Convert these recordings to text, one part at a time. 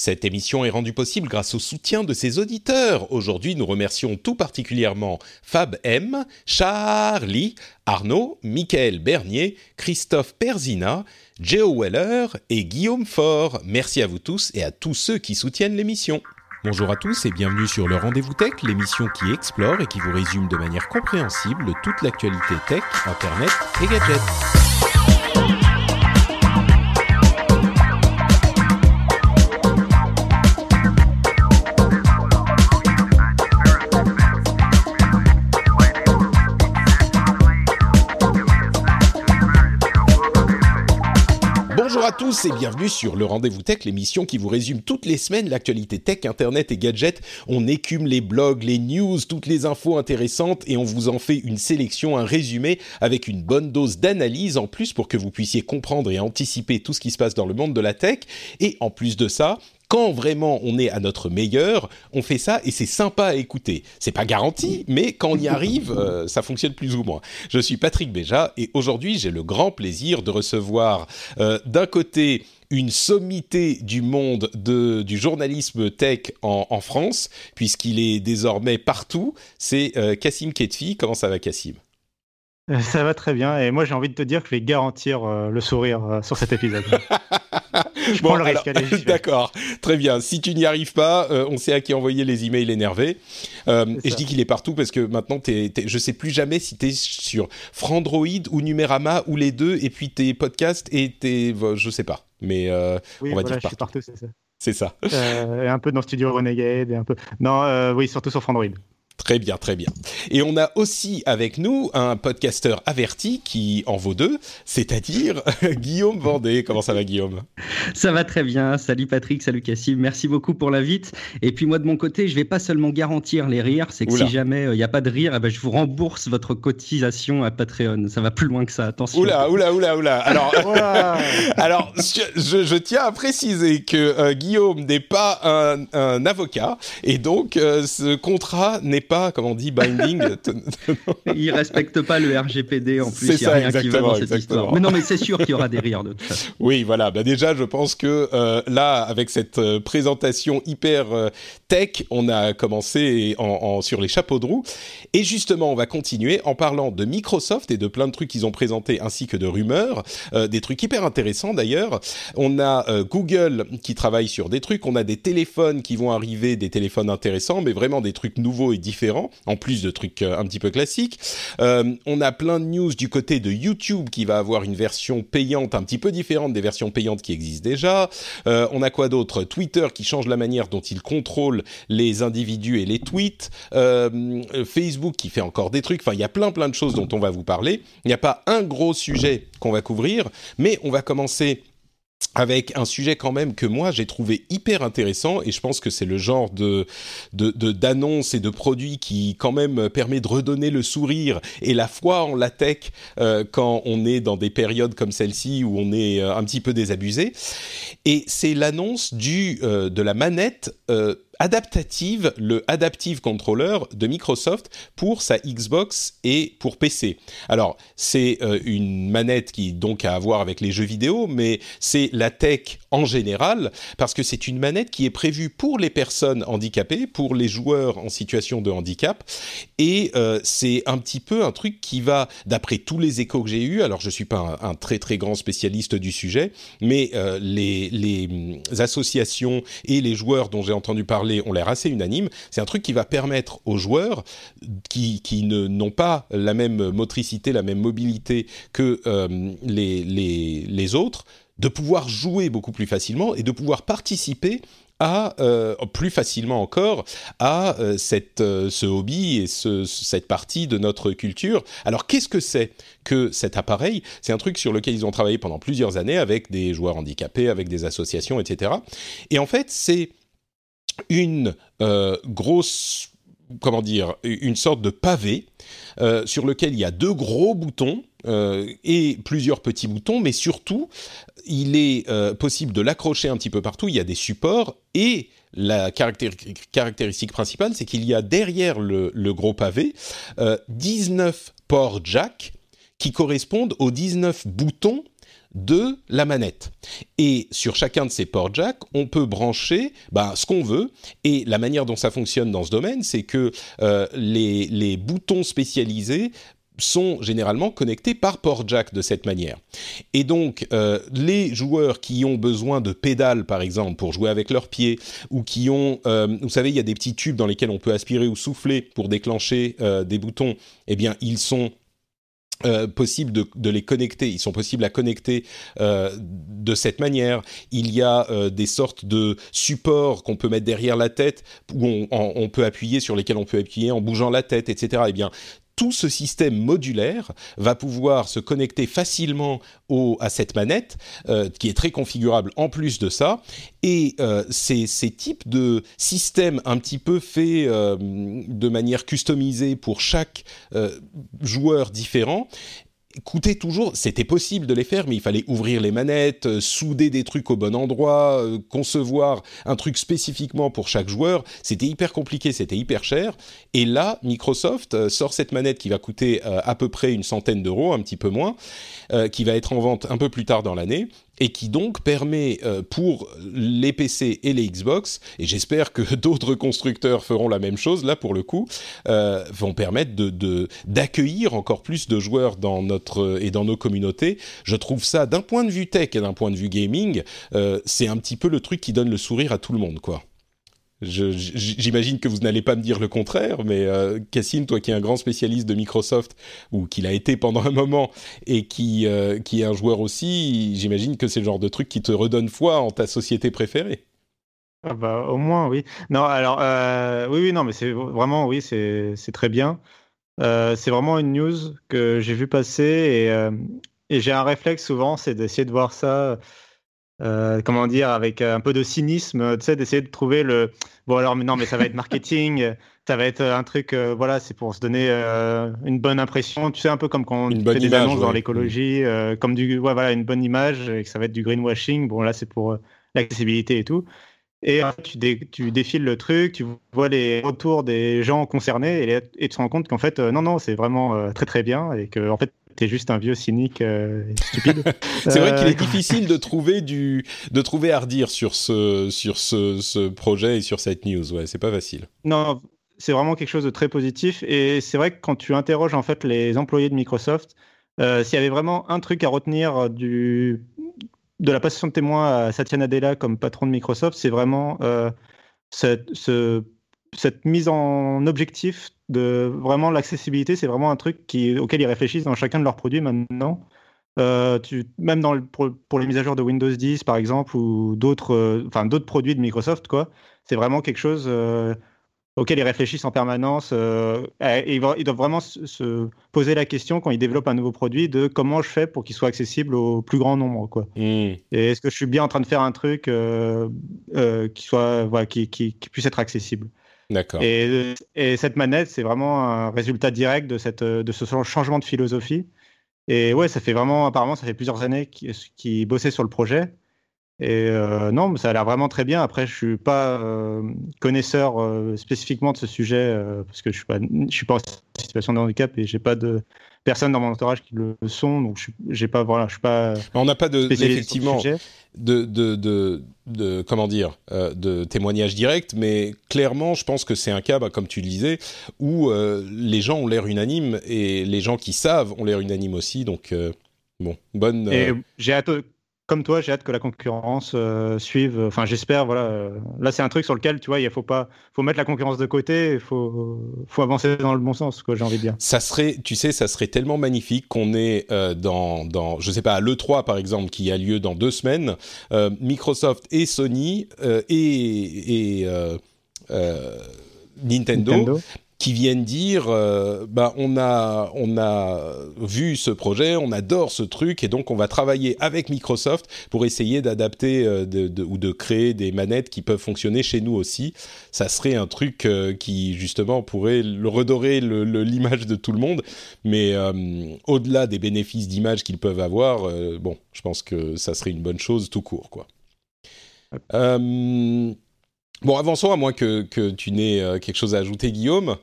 Cette émission est rendue possible grâce au soutien de ses auditeurs. Aujourd'hui, nous remercions tout particulièrement Fab M, Charlie, Arnaud, Michael Bernier, Christophe Perzina, Geo Weller et Guillaume Faure. Merci à vous tous et à tous ceux qui soutiennent l'émission. Bonjour à tous et bienvenue sur le Rendez-vous Tech, l'émission qui explore et qui vous résume de manière compréhensible toute l'actualité tech, internet et gadgets. À tous et bienvenue sur le Rendez-vous Tech, l'émission qui vous résume toutes les semaines l'actualité tech, internet et gadgets. On écume les blogs, les news, toutes les infos intéressantes et on vous en fait une sélection, un résumé avec une bonne dose d'analyse en plus pour que vous puissiez comprendre et anticiper tout ce qui se passe dans le monde de la tech. Et en plus de ça, quand vraiment on est à notre meilleur, on fait ça et c'est sympa à écouter. C'est pas garanti, mais quand on y arrive, euh, ça fonctionne plus ou moins. Je suis Patrick Béja et aujourd'hui j'ai le grand plaisir de recevoir euh, d'un côté une sommité du monde de, du journalisme tech en, France, puisqu'il est désormais partout. C'est euh, Cassim Ketfi. Comment ça va, Cassim ça va très bien et moi j'ai envie de te dire que je vais garantir euh, le sourire euh, sur cet épisode. je bon, prends le risque. j'y vais. D'accord, très bien. Si tu n'y arrives pas, euh, on sait à qui envoyer les emails énervés. Et je dis qu'il est partout parce que maintenant, t'es, t'es- je sais plus jamais si tu es sur Frandroid ou Numérama ou les deux, et puis tes podcasts et tes, je sais pas. Mais Oui, on va voilà, dire je suis partout, c'est ça. c'est ça. Et un peu dans Studio Renegade et un peu. Non, oui, surtout sur Frandroid. Très bien, très bien. Et on a aussi avec nous un podcasteur averti qui en vaut deux, c'est-à-dire Guillaume Vendée. Comment ça va, Guillaume? Ça va très bien. Salut Patrick, salut Cassim. Merci beaucoup pour l'invite. Et puis moi de mon côté, je vais pas seulement garantir les rires, c'est que Oula. si jamais il n'y a pas de rire, eh ben, je vous rembourse votre cotisation à Patreon. Ça va plus loin que ça. Attention. Oula, oula, oula, oula. Alors. Alors, je, tiens à préciser que euh, Guillaume n'est pas un, un avocat et donc euh, ce contrat n'est pas, comme on dit, binding. Il respecte pas le RGPD en plus. C'est Il y a ça, rien qui va exactement, dans cette exactement. histoire. Mais non, mais c'est sûr qu'il y aura des rires de toute façon. oui, voilà. Bah déjà, je pense que euh, là, avec cette euh, présentation hyper euh, tech, on a commencé en, sur les chapeaux de roue. Et justement, on va continuer en parlant de Microsoft et de plein de trucs qu'ils ont présentés ainsi que de rumeurs, des trucs hyper intéressants d'ailleurs. On a Google qui travaille sur des trucs, on a des téléphones qui vont arriver, des téléphones intéressants, mais vraiment des trucs nouveaux et différents, en plus de trucs un petit peu classiques. On a plein de news du côté de YouTube qui va avoir une version payante un petit peu différente des versions payantes qui existent déjà. Euh, on a quoi d'autre? Twitter qui change la manière dont il contrôle les individus et les tweets. Euh, Facebook qui fait encore des trucs. Enfin, il y a plein plein de choses dont on va vous parler. Il n'y a pas un gros sujet qu'on va couvrir, mais on va commencer avec un sujet quand même que moi j'ai trouvé hyper intéressant et je pense que c'est le genre de de- de- d'annonce et de produit qui quand même permet de redonner le sourire et la foi en la tech euh, quand on est dans des périodes comme celle-ci où on est euh, un petit peu désabusé. Et c'est l'annonce du euh, de la manette euh, adaptative, le Adaptive Controller de Microsoft pour sa Xbox et pour PC. Alors, c'est euh, une manette qui donc a à voir avec les jeux vidéo, mais c'est la tech en général, parce que c'est une manette qui est prévue pour les personnes handicapées, pour les joueurs en situation de handicap, et euh, c'est un petit peu un truc qui va, d'après tous les échos que j'ai eus, alors je suis pas un, un très très grand spécialiste du sujet, mais euh, les, les hum, associations et les joueurs dont j'ai entendu parler ont l'air assez unanimes. C'est un truc qui va permettre aux joueurs qui, qui ne, n'ont pas la même motricité, la même mobilité que euh, les, les, les autres, de pouvoir jouer beaucoup plus facilement et de pouvoir participer à plus facilement encore à cette, ce hobby et ce, cette partie de notre culture. Alors qu'est-ce que c'est que cet appareil? C'est un truc sur lequel ils ont travaillé pendant plusieurs années avec des joueurs handicapés, avec des associations, etc. Et en fait, c'est une grosse comment dire, une sorte de pavé euh, sur lequel il y a deux gros boutons euh, et plusieurs petits boutons, mais surtout, il est euh, possible de l'accrocher un petit peu partout. Il y a des supports et la caractéristique principale, c'est qu'il y a derrière le, le gros pavé 19 ports jack qui correspondent aux 19 boutons de la manette. Et sur chacun de ces ports jack, on peut brancher bah, ce qu'on veut. Et la manière dont ça fonctionne dans ce domaine, c'est que euh, les, boutons spécialisés sont généralement connectés par port jack de cette manière. Et donc, euh, les joueurs qui ont besoin de pédales, par exemple, pour jouer avec leurs pieds, ou qui ont, euh, vous savez, il y a des petits tubes dans lesquels on peut aspirer ou souffler pour déclencher des boutons, eh bien, ils sont euh, possible de, les connecter, ils sont possibles à connecter euh, de cette manière. Il y a euh, des sortes de supports qu'on peut mettre derrière la tête, où on, on, peut appuyer, sur lesquels on peut appuyer en bougeant la tête, etc. Eh bien, tout ce système modulaire va pouvoir se connecter facilement à cette manette, euh, qui est très configurable en plus de ça. Et euh, ces, types de systèmes un petit peu faits euh, de manière customisée pour chaque joueur différent, coûtait toujours, c'était possible de les faire, mais il fallait ouvrir les manettes, euh, souder des trucs au bon endroit, euh, concevoir un truc spécifiquement pour chaque joueur. C'était hyper compliqué, c'était hyper cher. Et là, Microsoft euh, sort cette manette qui va coûter à peu près une centaine d'euros, un petit peu moins, qui va être en vente un peu plus tard dans l'année et qui donc permet euh, pour les PC et les Xbox, et j'espère que d'autres constructeurs feront la même chose là pour le coup, euh, vont permettre de d'accueillir encore plus de joueurs dans notre et dans nos communautés. Je trouve ça d'un point de vue tech et d'un point de vue gaming, euh, c'est un petit peu le truc qui donne le sourire à tout le monde quoi. J'imagine que vous n'allez pas me dire le contraire, mais euh, Cassine, toi qui es un grand spécialiste de Microsoft, ou qui l'a été pendant un moment, et qui, euh, qui est un joueur aussi, j'imagine que c'est le genre de truc qui te redonne foi en ta société préférée. Ah bah, au moins, oui. Non, alors, euh, oui, oui, non, mais c'est vraiment, oui, c'est très bien. C'est vraiment une news que j'ai vu passer, et j'ai un réflexe souvent, c'est d'essayer de voir ça euh, comment dire, avec euh, un peu de cynisme, tu sais, d'essayer de trouver le. Bon, alors, mais non, mais ça va être marketing, ça va être un truc, euh, voilà, c'est pour se donner une bonne impression, tu sais, un peu comme quand on fait des annonces dans l'écologie, comme du, ouais, voilà, une bonne image, et que ça va être du greenwashing. Bon, là, c'est pour l'accessibilité et tout. Et tu, tu, défiles le truc, tu vois les retours des gens concernés et, et tu te rends compte qu'en fait, non, non, c'est vraiment très très bien et que en fait, t'es juste un vieux cynique euh, stupide. c'est vrai qu'il est euh, difficile de trouver du, de trouver à redire sur ce, sur ce, ce projet et sur cette news. Ouais, c'est pas facile. Non, c'est vraiment quelque chose de très positif. Et c'est vrai que quand tu interroges en fait les employés de Microsoft, euh, s'il y avait vraiment un truc à retenir du, de la passation de témoin à Satya Nadella comme patron de Microsoft, c'est vraiment ce cette mise en objectif de vraiment l'accessibilité, c'est vraiment un truc qui, auquel ils réfléchissent dans chacun de leurs produits maintenant. Euh, tu, même dans le, pour, les mises à jour de Windows 10 par exemple ou d'autres euh, d'autres produits de Microsoft quoi c'est vraiment quelque chose euh, auquel ils réfléchissent en permanence et ils, doivent vraiment se, poser la question quand ils développent un nouveau produit de comment je fais pour qu'il soit accessible au plus grand nombre quoi mmh. et est-ce que je suis bien en train de faire un truc qui soit voilà, qui, qui, puisse être accessible? D'accord. Et, cette manette, c'est vraiment un résultat direct de, cette, de ce changement de philosophie. Et ouais, ça fait vraiment, apparemment, ça fait plusieurs années qu'ils qui bossaient sur le projet. Et euh, non, ça a l'air vraiment très bien. Après, je suis pas euh, connaisseur euh, spécifiquement de ce sujet parce que je suis pas, je suis pas en situation de handicap et j'ai pas de personnes dans mon entourage qui le sont. Donc, j'ai pas, voilà, je suis pas. On n'a pas de effectivement de, de, de, de, comment dire de témoignages directs, mais clairement, je pense que c'est un cas, bah, comme tu le disais, où les gens ont l'air unanimes et les gens qui savent ont l'air unanimes aussi. Donc Bon, bonne. Et j'ai hâte comme toi, j'ai hâte que la concurrence euh, suive. Enfin, j'espère. Voilà. Euh, là, c'est un truc sur lequel, tu vois, il faut pas, faut mettre la concurrence de côté. Il faut, faut avancer dans le bon sens, quoi. J'ai envie de dire. Ça serait, tu sais, ça serait tellement magnifique qu'on ait euh, dans, dans, je sais pas, le 3 par exemple, qui a lieu dans deux semaines, Microsoft et Sony et, et Nintendo, Nintendo, qui viennent dire euh, bah on a on a vu ce projet, on adore ce truc et donc on va travailler avec Microsoft pour essayer d'adapter euh, de, ou de créer des manettes qui peuvent fonctionner chez nous aussi. Ça serait un truc euh, qui justement pourrait le redorer l'image de tout le monde, mais au-delà des bénéfices d'image qu'ils peuvent avoir, bon, je pense que ça serait une bonne chose tout court quoi. Bon, avançons, à moins que, que tu n'aies euh, quelque chose à ajouter, Guillaume.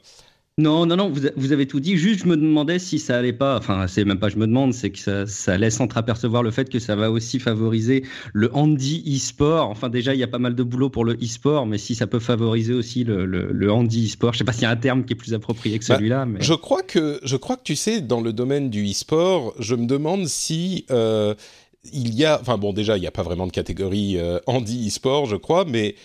Non, non, non, vous, vous, avez tout dit. Juste, je me demandais si ça allait pas. Enfin, c'est même pas je me demande, c'est que ça, ça, laisse entreapercevoir le fait que ça va aussi favoriser le handy e-sport. Enfin, déjà, il y a pas mal de boulot pour le e-sport, mais si ça peut favoriser aussi le, le, le handy e-sport, je sais pas s'il y a un terme qui est plus approprié que bah, celui-là. mais... Je crois que, je crois que tu sais, dans le domaine du e-sport, je me demande si. Euh, il y a, enfin bon, déjà, il n'y a pas vraiment de catégorie euh, handy e-sport, je crois, mais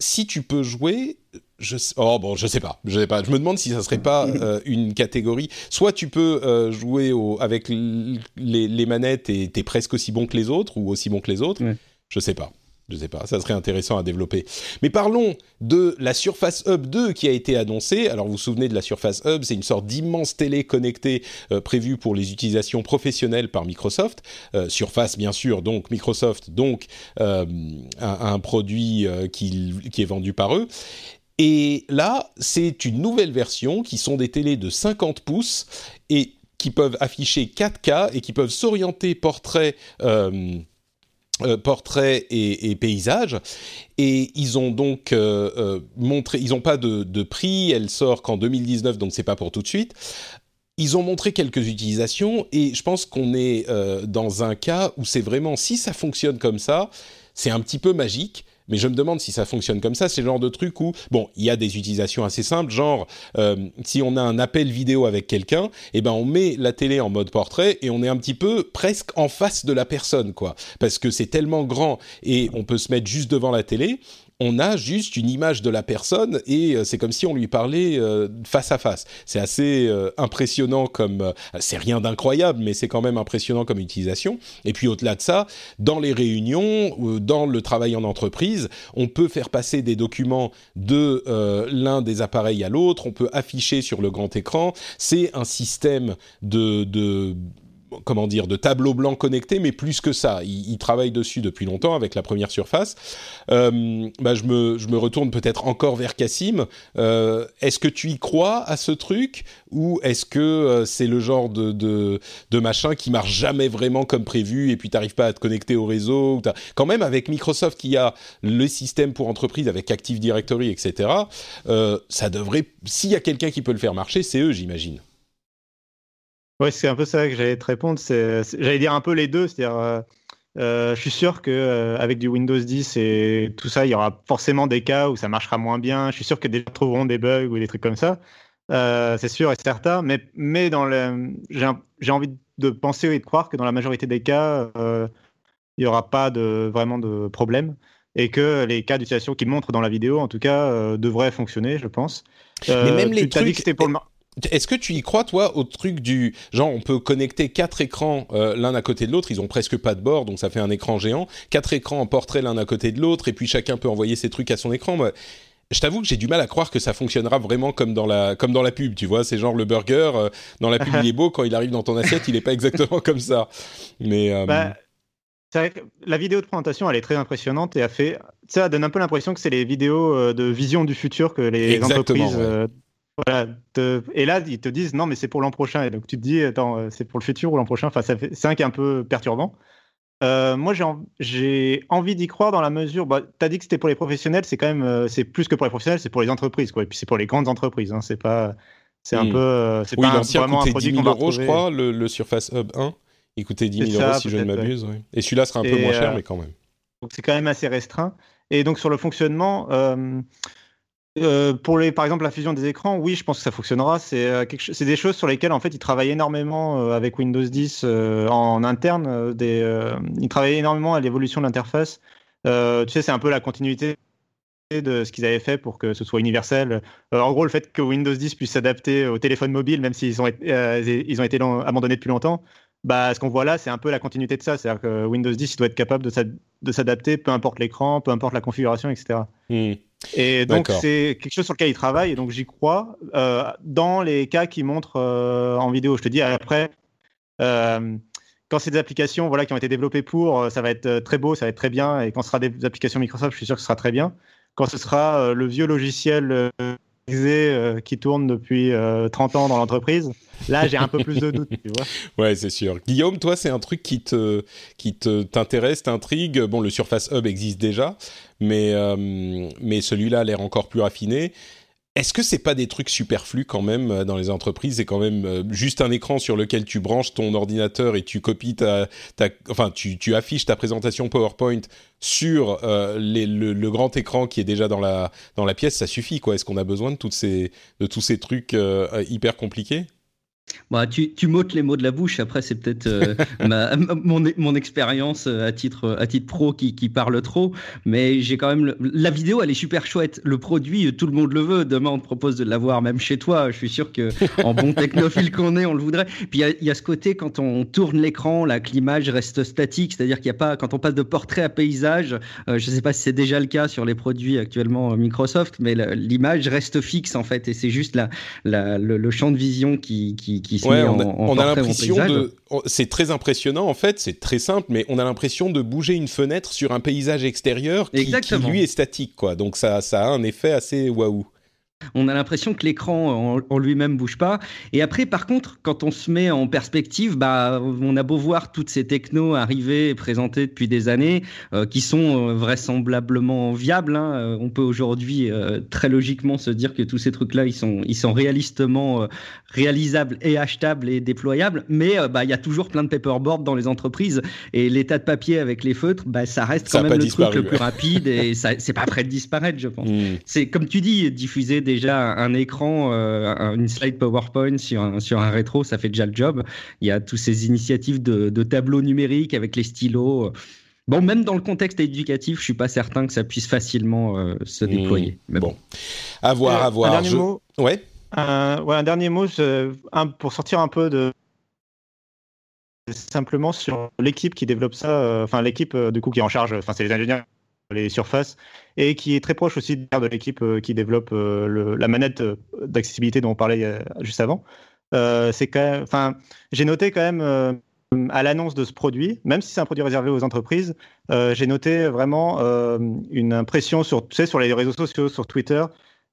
si tu peux jouer, je oh bon, je sais pas, je sais pas. Je me demande si ça serait pas euh, une catégorie. Soit tu peux euh, jouer avec les, manettes et t'es presque aussi bon que les autres ou aussi bon que les autres. Je sais pas. Je sais pas, ça serait intéressant à développer. Mais parlons de la Surface Hub 2 qui a été annoncée. Alors vous vous souvenez de la Surface Hub, c'est une sorte d'immense télé connectée euh, prévue pour les utilisations professionnelles par Microsoft. Euh, Surface bien sûr, donc Microsoft, donc euh, un, produit qui, qui est vendu par eux. Et là, c'est une nouvelle version qui sont des télés de 50 pouces et qui peuvent afficher 4K et qui peuvent s'orienter portrait euh, portraits et, paysages. Et ils ont donc euh, euh, montré, ils n'ont pas de, prix, elle sort qu'en 2019, donc c'est pas pour tout de suite. Ils ont montré quelques utilisations et je pense qu'on est dans un cas où c'est vraiment, si ça fonctionne comme ça, c'est un petit peu magique mais je me demande si ça fonctionne comme ça. C'est le genre de truc où, bon, il y a des utilisations assez simples, genre euh, si on a un appel vidéo avec quelqu'un, eh ben on met la télé en mode portrait et on est un petit peu presque en face de la personne, quoi, parce que c'est tellement grand et on peut se mettre juste devant la télé on a juste une image de la personne et euh, c'est comme si on lui parlait euh, face à face. C'est assez euh, impressionnant comme, c'est rien d'incroyable, mais c'est quand même impressionnant comme utilisation. Et puis au-delà de ça, dans les réunions, dans le travail en entreprise, on peut faire passer des documents de l'un des appareils à l'autre, on peut afficher sur le grand écran. C'est un système de, de comment dire, de tableau blanc connecté, mais plus que ça. Il, travaille dessus depuis longtemps avec la première surface. Euh, bah, je, me, je me retourne peut-être encore vers Cassim. Euh, est-ce que tu y crois à ce truc? Ou est-ce que euh, c'est le genre de, de, machin qui marche jamais vraiment comme prévu et puis tu n'arrives pas à te connecter au réseau Quand même, avec Microsoft qui a le système pour entreprise avec Active Directory, etc., ça devrait, s'il y a quelqu'un qui peut le faire marcher, c'est eux, j'imagine. Oui, c'est un peu ça que j'allais te répondre. J'allais dire un peu les deux. C'est-à-dire, euh, euh, je suis sûr qu'avec euh, avec du Windows 10 et tout ça, il y aura forcément des cas où ça marchera moins bien. Je suis sûr que des gens trouveront des bugs ou des trucs comme ça. c'est sûr et certain. Mais, mais dans le, j'ai envie de penser et de croire que dans la majorité des cas, il n'y aura pas de, vraiment de problème et que les cas d'utilisation qu'ils montrent dans la vidéo, en tout cas, devraient fonctionner, je pense. mais même les trucs... Dit que c'était pour le est-ce que tu y crois, toi, au truc du genre, on peut connecter quatre écrans euh, l'un à côté de l'autre, ils ont presque pas de bord, donc ça fait un écran géant, quatre écrans en portrait l'un à côté de l'autre, et puis chacun peut envoyer ses trucs à son écran. je t'avoue que j'ai du mal à croire que ça fonctionnera vraiment comme dans la comme dans la pub, tu vois, c'est genre le burger euh, dans la pub il est beau quand il arrive dans ton assiette, il est pas exactement comme ça. Mais euh, bah, vrai que la vidéo de présentation, elle est très impressionnante et a fait ça donne un peu l'impression que c'est les vidéos de vision du futur que les entreprises voilà, et là, ils te disent non, mais c'est pour l'an prochain. Et donc tu te dis, attends, euh, c'est pour le futur ou l'an prochain? Enfin, c'est un qui est un peu perturbant. Euh, moi, j'ai envie d'y croire dans la mesure. Bah, tu as dit que c'était pour les professionnels, c'est quand même, euh, c'est plus que pour les professionnels, c'est pour les entreprises, quoi. Et puis c'est pour les grandes entreprises. Hein. C'est pas, c'est un hmm. peu, c'est oui, pas vraiment un produit 10 000 euros, je crois, le, Surface Hub 1. Il coûtait 10 000 euros si je ne m'abuse. Et celui-là sera un peu moins cher, mais quand même. Donc c'est quand même assez restreint. Et donc sur le fonctionnement, euh, pour les, par exemple, la fusion des écrans, oui, je pense que ça fonctionnera. C'est euh, des choses sur lesquelles en fait ils travaillent énormément euh, avec Windows 10 en interne. Ils travaillent énormément à l'évolution de l'interface. tu sais, c'est un peu la continuité de ce qu'ils avaient fait pour que ce soit universel. en gros, le fait que Windows 10 puisse s'adapter au téléphone mobile, même s'ils ont, ils ont été abandonnés depuis longtemps, bah, ce qu'on voit là, c'est un peu la continuité de ça. C'est-à-dire que Windows 10 il doit être capable de s'adapter, peu importe l'écran, peu importe la configuration, etc. Et donc, c'est quelque chose sur lequel il travaille, et donc j'y crois. Euh, dans les cas qui montrent euh, en vidéo, je te dis après, euh, quand c'est des applications voilà, qui ont été développées pour, ça va être très beau, ça va être très bien, et quand ce sera des applications Microsoft, je suis sûr que ce sera très bien. Quand ce sera le vieux logiciel euh, qui tourne depuis 30 euh, ans dans l'entreprise, là j'ai un peu plus de doutes, tu vois. Ouais, c'est sûr. Guillaume, toi, c'est un truc qui te qui te t'intéresse, t'intrigue. Bon, le Surface Hub existe déjà, mais euh, mais celui-là a l'air encore plus raffiné. Est-ce que c'est pas des trucs superflus quand même euh, dans les entreprises C'est quand même euh, juste un écran sur lequel tu branches ton ordinateur et tu copies ta, enfin tu, affiches ta présentation PowerPoint sur euh, le, grand écran qui est déjà dans la dans la pièce, ça suffit quoi. Est-ce qu'on a besoin de toutes ces de tous ces trucs hyper compliqués? Bah, tu, tu m'ôtes les mots de la bouche. Après, c'est peut-être euh, mon, mon expérience euh, à titre, à titre pro qui, qui parle trop. Mais j'ai quand même. La vidéo, elle est super chouette. Le produit, tout le monde le veut. Demain, on te propose de l'avoir même chez toi. Je suis sûr que en bon technophile qu'on est, on le voudrait. Puis il y, a ce côté quand on tourne l'écran, là, que l'image reste statique. C'est-à-dire qu'il y a pas. Quand on passe de portrait à paysage, euh, je ne sais pas si c'est déjà le cas sur les produits actuellement Microsoft, mais l'image reste fixe en fait. Et c'est juste la, la le, champ de vision qui, qui qui, on a, on a l'impression de. C'est très impressionnant en fait, c'est très simple, mais on a l'impression de bouger une fenêtre sur un paysage extérieur qui, qui, lui est statique, quoi. Donc ça, ça a un effet assez waouh. On a l'impression que l'écran en, lui-même bouge pas. Et après, par contre, quand on se met en perspective, bah, on a beau voir toutes ces technos arriver et présentées depuis des années, euh, qui sont euh, vraisemblablement viables. Hein. Euh, on peut aujourd'hui très logiquement se dire que tous ces trucs-là, ils sont, ils sont réalistement réalisables et achetables et déployables. Mais bah, il y a toujours plein de paperboards dans les entreprises et l'état de papier avec les feutres, bah, ça reste quand même le truc le plus rapide et ça, c'est pas prêt de disparaître, je pense. Hmm. C'est comme tu dis, diffuser déjà un écran, euh, une slide PowerPoint sur un, sur un rétro, ça fait déjà le job. Il y a toutes ces initiatives de, tableaux numériques avec les stylos. Bon, même dans le contexte éducatif, je suis pas certain que ça puisse facilement euh, se mmh. déployer. Mais bon, à voir, à voir. Un dernier mot. Ouais. un dernier mot pour sortir un peu de simplement sur l'équipe qui développe ça, euh, enfin l'équipe du coup qui est en charge, enfin c'est les ingénieurs les surfaces, et qui est très proche aussi de l'équipe euh, qui développe euh, la manette euh, d'accessibilité dont on parlait juste avant. c'est enfin, j'ai noté quand même à l'annonce de ce produit, même si c'est un produit réservé aux entreprises, j'ai noté vraiment une impression sur, tu sais, sur les réseaux sociaux, sur Twitter,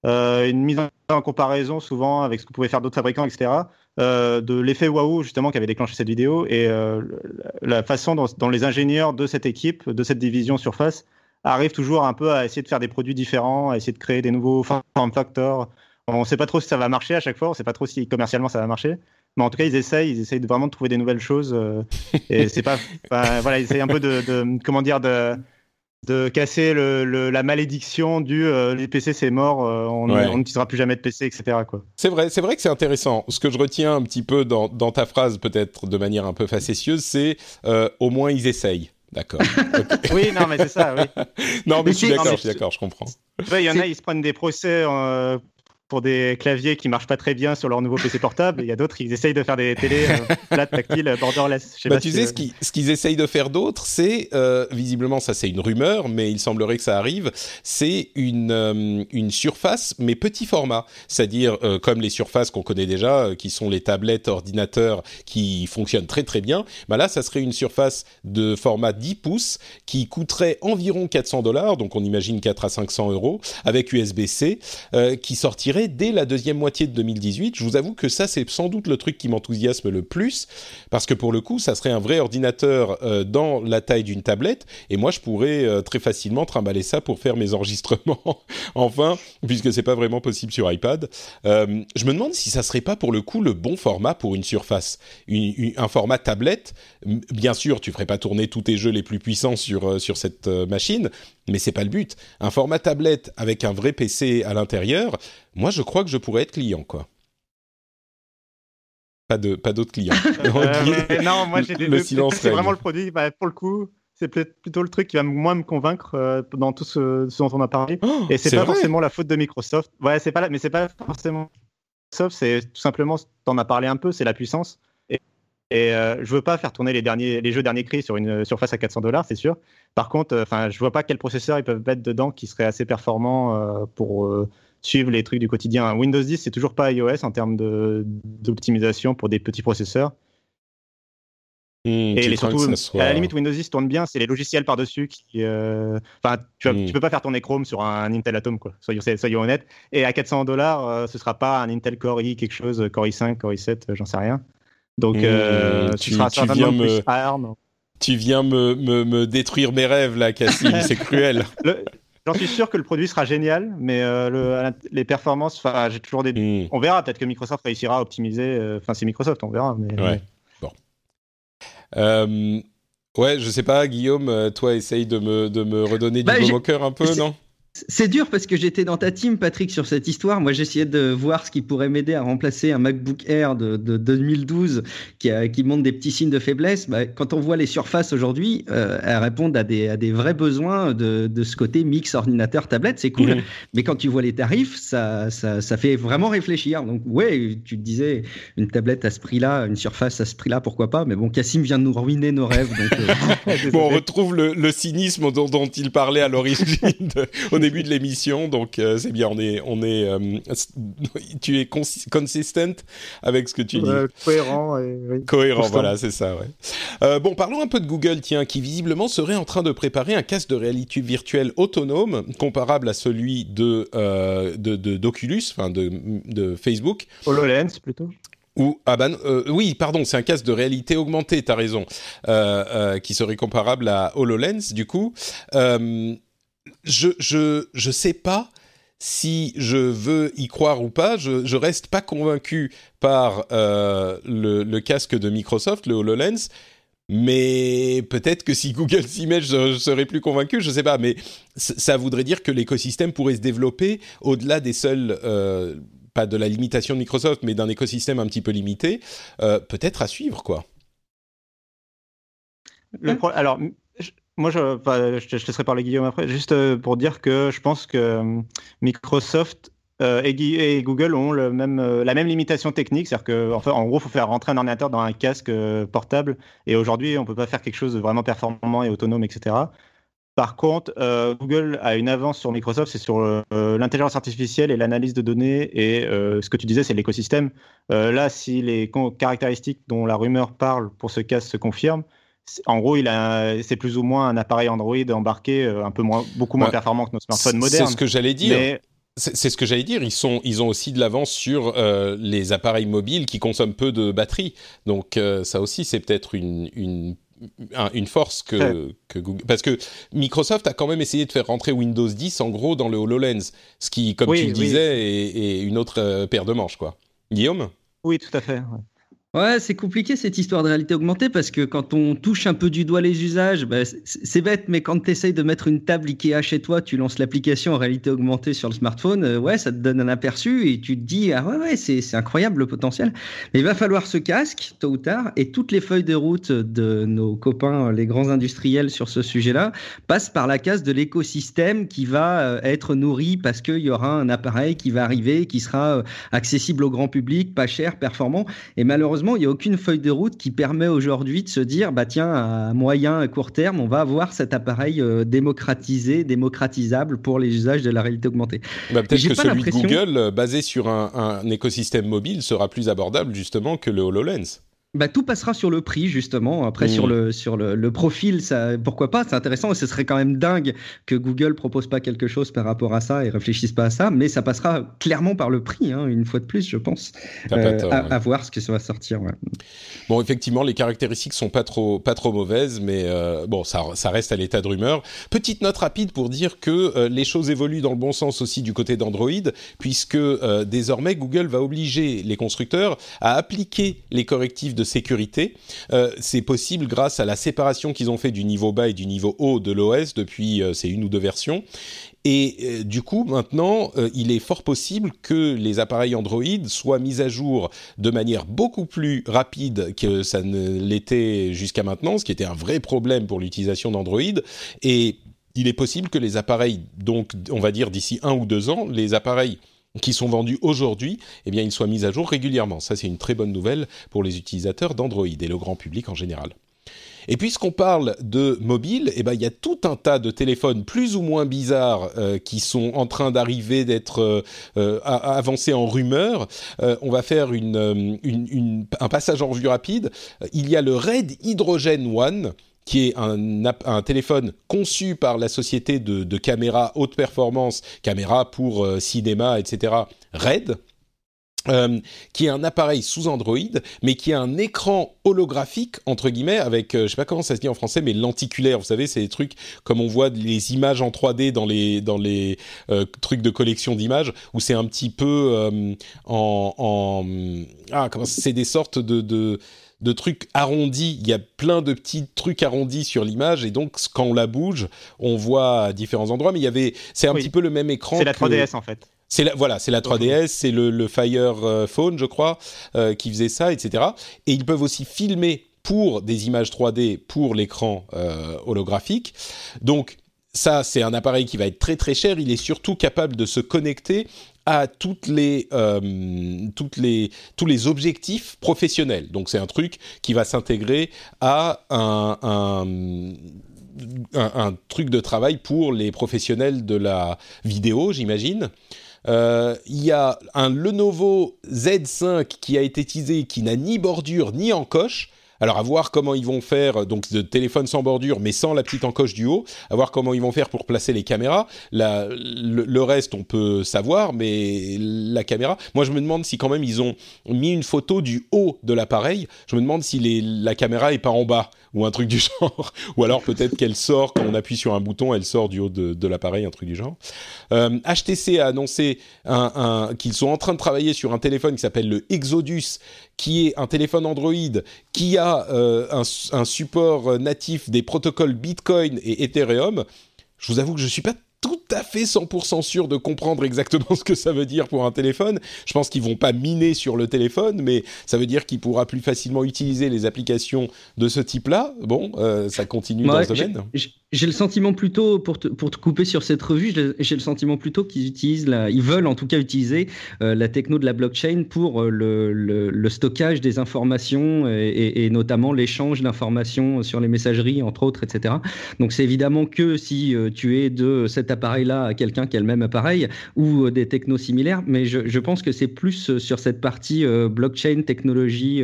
une mise en comparaison souvent avec ce que pouvaient faire d'autres fabricants, etc. de l'effet waouh justement qui avait déclenché cette vidéo et la façon dont, les ingénieurs de cette équipe, de cette division Surface, arrive toujours un peu à essayer de faire des produits différents, à essayer de créer des nouveaux form factors. On ne sait pas trop si ça va marcher à chaque fois, on ne sait pas trop si commercialement ça va marcher. Mais en tout cas, ils essayent, ils essayent vraiment de trouver des nouvelles choses. Euh, et c'est pas, voilà, ils essayent un peu de, comment dire, de, de casser le, la malédiction du euh, les PC c'est mort, euh, on n'utilisera plus jamais de PC, etc. C'est vrai, c'est vrai que c'est intéressant. Ce que je retiens un petit peu dans, dans ta phrase, peut-être de manière un peu facétieuse, c'est au moins ils essayent. D'accord. oui, non, mais c'est ça, oui. non, mais, je suis d'accord, je suis d'accord, je comprends. Il y en a, ils se prennent des procès euh, pour des claviers qui marchent pas très bien sur leur nouveau PC portable. Il y a d'autres, ils essayent de faire des télés euh, plates, tactiles, borderless. bah, tu sais, ce qu'ils ce essayent de faire d'autres, c'est, euh, visiblement, ça c'est une rumeur, mais il semblerait que ça arrive, c'est une, euh, une surface, mais petit format. C'est-à-dire, euh, comme les surfaces qu'on connaît déjà, qui sont les tablettes, ordinateurs, qui fonctionnent très très bien, bah là, ça serait une surface de format 10 pouces qui coûterait environ 400 dollars, donc on imagine 4 à 500 euros, avec USB-C, qui sortirait dès la deuxième moitié de 2018. Je vous avoue que ça, c'est sans doute le truc qui m'enthousiasme le plus, parce que pour le coup, ça serait un vrai ordinateur euh, dans la taille d'une tablette, et moi, je pourrais euh, très facilement trimballer ça pour faire mes enregistrements, enfin, puisque c'est pas vraiment possible sur iPad. Euh, je me demande si ça serait pas pour le coup le bon format pour une surface, un format tablette. Bien sûr, tu ferais pas tourner tous tes jeux les plus puissants sur sur cette machine, mais c'est pas le but. Un format tablette avec un vrai PC à l'intérieur, moi je crois que je pourrais être client quoi. Pas de pas d'autres clients. Euh, non, moi j'ai le silence. C'est vraiment le produit. Bah, pour le coup, c'est plutôt le truc qui va moins me convaincre euh, dans tout ce, dont on a parlé. Oh, et c'est pas forcément la faute de Microsoft. Ouais, c'est pas mais c'est pas forcément Microsoft. C'est tout simplement, t'en as parlé un peu, c'est la puissance. Et euh, je veux pas faire tourner les, derniers, les jeux dernier cri sur une surface à 400 dollars, c'est sûr. Par contre, euh, enfin, je vois pas quel processeur ils peuvent mettre dedans qui serait assez performant euh, pour suivre les trucs du quotidien. Windows 10, c'est toujours pas iOS en termes d'optimisation pour des petits processeurs. Hmm, et les surtout, à la limite, Windows 10 tourne bien, c'est les logiciels par-dessus qui. Enfin, tu, hmm. tu, peux pas faire tourner Chrome sur un Intel Atom, quoi. Soyons, soyons honnêtes. Et à 400 dollars, ce sera pas un Intel Core i quelque chose, Core i5, Core i7, j'en sais rien. Donc, euh, tu, viens me, tu viens me, me, détruire mes rêves là, Cassim, c'est cruel. J'en suis sûr que le produit sera génial, mais euh, le, les performances, j'ai toujours des. Hmm. On verra. Peut-être que Microsoft réussira à optimiser. Euh, enfin, c'est Microsoft, on verra. Mais, ouais. Bon. ouais, je sais pas, Guillaume. Toi, essaye de me, de me redonner du bah, au cœur un peu, non? C'est dur parce que j'étais dans ta team, Patrick, sur cette histoire. Moi, j'essayais de voir ce qui pourrait m'aider à remplacer un MacBook Air de, 2012 qui, qui, montre des petits signes de faiblesse. Bah, quand on voit les surfaces aujourd'hui, euh, elles répondent à des, à des vrais besoins de, de ce côté mix ordinateur tablette. C'est cool. Mmh. Mais quand tu vois les tarifs, ça, ça, ça, fait vraiment réfléchir. Donc, ouais, tu te disais une tablette à ce prix-là, une surface à ce prix-là, pourquoi pas? Mais bon, Cassim vient de nous ruiner nos rêves. Donc, euh, bon, on retrouve le, le cynisme dont, dont, il parlait à l'origine. On début de l'émission, donc euh, c'est bien. On est, on est, euh, tu es consistent avec ce que tu dis. cohérent. cohérent, voilà, c'est ça. Ouais. Euh, bon, parlons un peu de Google, tiens, qui visiblement serait en train de préparer un casque de réalité virtuelle autonome comparable à celui de d'Oculus, de, enfin de, de Facebook. HoloLens plutôt. Ou ah ben oui pardon c'est un casque de réalité augmentée t'as raison qui serait comparable à Hololens du coup je, je, je sais pas si je veux y croire ou pas. Je, je reste pas convaincu par euh, le, casque de Microsoft, le HoloLens. Mais peut-être que si Google s'y met, je, serais plus convaincu, je sais pas. Mais ça voudrait dire que l'écosystème pourrait se développer au-delà des seuls, euh, pas de la limitation de Microsoft, mais d'un écosystème un petit peu limité. Euh, peut-être à suivre, quoi. Alors, moi, je, te laisserai parler Guillaume après, juste euh, pour dire que je pense que euh, Microsoft euh, et, Google ont la même limitation technique, c'est-à-dire qu'en enfin, en gros, il faut faire rentrer un ordinateur dans un casque portable, et aujourd'hui, on ne peut pas faire quelque chose de vraiment performant et autonome, etc. Par contre, Google a une avance sur Microsoft, c'est sur l'intelligence artificielle et l'analyse de données, et ce que tu disais, c'est l'écosystème. là, si les caractéristiques dont la rumeur parle pour ce casque se confirment, en gros, il a, c'est plus ou moins un appareil Android embarqué, euh, un peu moins, beaucoup moins performant que nos smartphones modernes. C'est ce que j'allais dire. C'est ce que j'allais dire. Ils sont, ils ont aussi de l'avance sur euh, les appareils mobiles qui consomment peu de batterie. Donc euh, ça aussi, c'est peut-être une, une, une force que, que, Google. Parce que Microsoft a quand même essayé de faire rentrer Windows 10 en gros dans le Hololens, ce qui, comme tu le disais, est, une autre paire de manches, quoi. Guillaume? Oui, tout à fait. Ouais, c'est compliqué cette histoire de réalité augmentée parce que quand on touche un peu du doigt les usages, bah, c'est bête, mais quand tu essayes de mettre une table Ikea chez toi, tu lances l'application en réalité augmentée sur le smartphone, euh, ouais, ça te donne un aperçu et tu te dis, ah ouais, ouais, c'est incroyable le potentiel. Mais il va falloir ce casque, tôt ou tard, et toutes les feuilles de route de nos copains, les grands industriels sur ce sujet-là, passent par la case de l'écosystème qui va euh, être nourri parce qu'il y aura un appareil qui va arriver, qui sera euh, accessible au grand public, pas cher, performant, et malheureusement, il n'y a aucune feuille de route qui permet aujourd'hui de se dire, bah tiens, à moyen, à court terme, on va avoir cet appareil euh, démocratisé, démocratisable pour les usages de la réalité augmentée. Bah, peut-être que celui de Google, euh, basé sur un, écosystème mobile, sera plus abordable justement que le HoloLens. Bah, tout passera sur le prix justement. Après sur mmh. le sur le, profil, ça pourquoi pas, c'est intéressant et ce serait quand même dingue que Google propose pas quelque chose par rapport à ça et réfléchisse pas à ça, mais ça passera clairement par le prix, hein, une fois de plus, je pense. Euh, à, voir ce que ça va sortir. Bon, effectivement, les caractéristiques sont pas trop pas trop mauvaises, mais euh, bon, ça ça reste à l'état de rumeur. Petite note rapide pour dire que euh, les choses évoluent dans le bon sens aussi du côté d'Android, puisque désormais Google va obliger les constructeurs à appliquer les correctifs de sécurité. Euh, c'est possible grâce à la séparation qu'ils ont fait du niveau bas et du niveau haut de l'OS depuis euh, ces une ou deux versions. Et euh, du coup, maintenant, il est fort possible que les appareils Android soient mis à jour de manière beaucoup plus rapide que ça ne l'était jusqu'à maintenant, ce qui était un vrai problème pour l'utilisation d'Android. Et il est possible que les appareils, donc on va dire d'ici un ou deux ans, les appareils qui sont vendus aujourd'hui, eh bien, ils soient mis à jour régulièrement. Ça, c'est une très bonne nouvelle pour les utilisateurs d'Android et le grand public en général. Et puisqu'on parle de mobile, eh ben, il y a tout un tas de téléphones plus ou moins bizarres euh, qui sont en train d'arriver, d'être euh, euh avancés en rumeur. On va faire un passage en revue rapide. Il y a le Red Hydrogen One qui est un, téléphone conçu par la société de, caméras haute performance, caméra pour euh, cinéma, etc., RED, euh, qui est un appareil sous Android, mais qui a un écran holographique entre guillemets avec, euh, je sais pas comment ça se dit en français, mais lenticulaire. Vous savez, c'est des trucs comme on voit les images en 3D dans les dans les trucs de collection d'images, où c'est un petit peu en, ah comment c'est des sortes de, de de trucs arrondis. Il y a plein de petits trucs arrondis sur l'image et donc quand on la bouge, on voit à différents endroits. Mais il y avait, c'est un petit peu le même écran. C'est la 3DS en fait. C'est la, voilà, c'est la 3DS, c'est le, Fire euh, Phone, je crois, euh, qui faisait ça, etc. Et ils peuvent aussi filmer pour des images 3D pour l'écran euh, holographique. Donc ça, c'est un appareil qui va être très très cher. Il est surtout capable de se connecter à toutes les, euh, toutes les, tous les objectifs professionnels. Donc c'est un truc qui va s'intégrer à un, un, truc de travail pour les professionnels de la vidéo, j'imagine. Euh, il y a un Lenovo Z5 qui a été teasé, qui n'a ni bordure ni encoche. Alors à voir comment ils vont faire, donc de téléphone sans bordure, mais sans la petite encoche du haut, à voir comment ils vont faire pour placer les caméras. Le, reste, on peut savoir, mais la caméra, moi je me demande si quand même ils ont mis une photo du haut de l'appareil. Je me demande si la caméra est pas en bas ou un truc du genre, ou alors peut-être qu'elle sort quand on appuie sur un bouton, elle sort du haut de, l'appareil, un truc du genre. HTC euh, a annoncé qu'ils sont en train de travailler sur un téléphone qui s'appelle le Exodus, qui est un téléphone Android qui a euh, un, un, support natif des protocoles Bitcoin et Ethereum. Je vous avoue que je suis pas tout à fait 100% sûr de comprendre exactement ce que ça veut dire pour un téléphone. Je pense qu'ils vont pas miner sur le téléphone, mais ça veut dire qu'il pourra plus facilement utiliser les applications de ce type-là. Bon, euh, ça continue dans ce domaine. J'ai le sentiment plutôt, pour te, pour te couper sur cette revue, j'ai le sentiment plutôt qu'ils utilisent, la, ils veulent en tout cas utiliser euh, la techno de la blockchain pour euh, le, le, stockage des informations et, et, notamment l'échange d'informations sur les messageries, entre autres, etc. Donc c'est évidemment que si tu es de cet appareil-là à quelqu'un qui a le même appareil ou des technos similaires, mais je, je pense que c'est plus sur cette partie blockchain, technologie,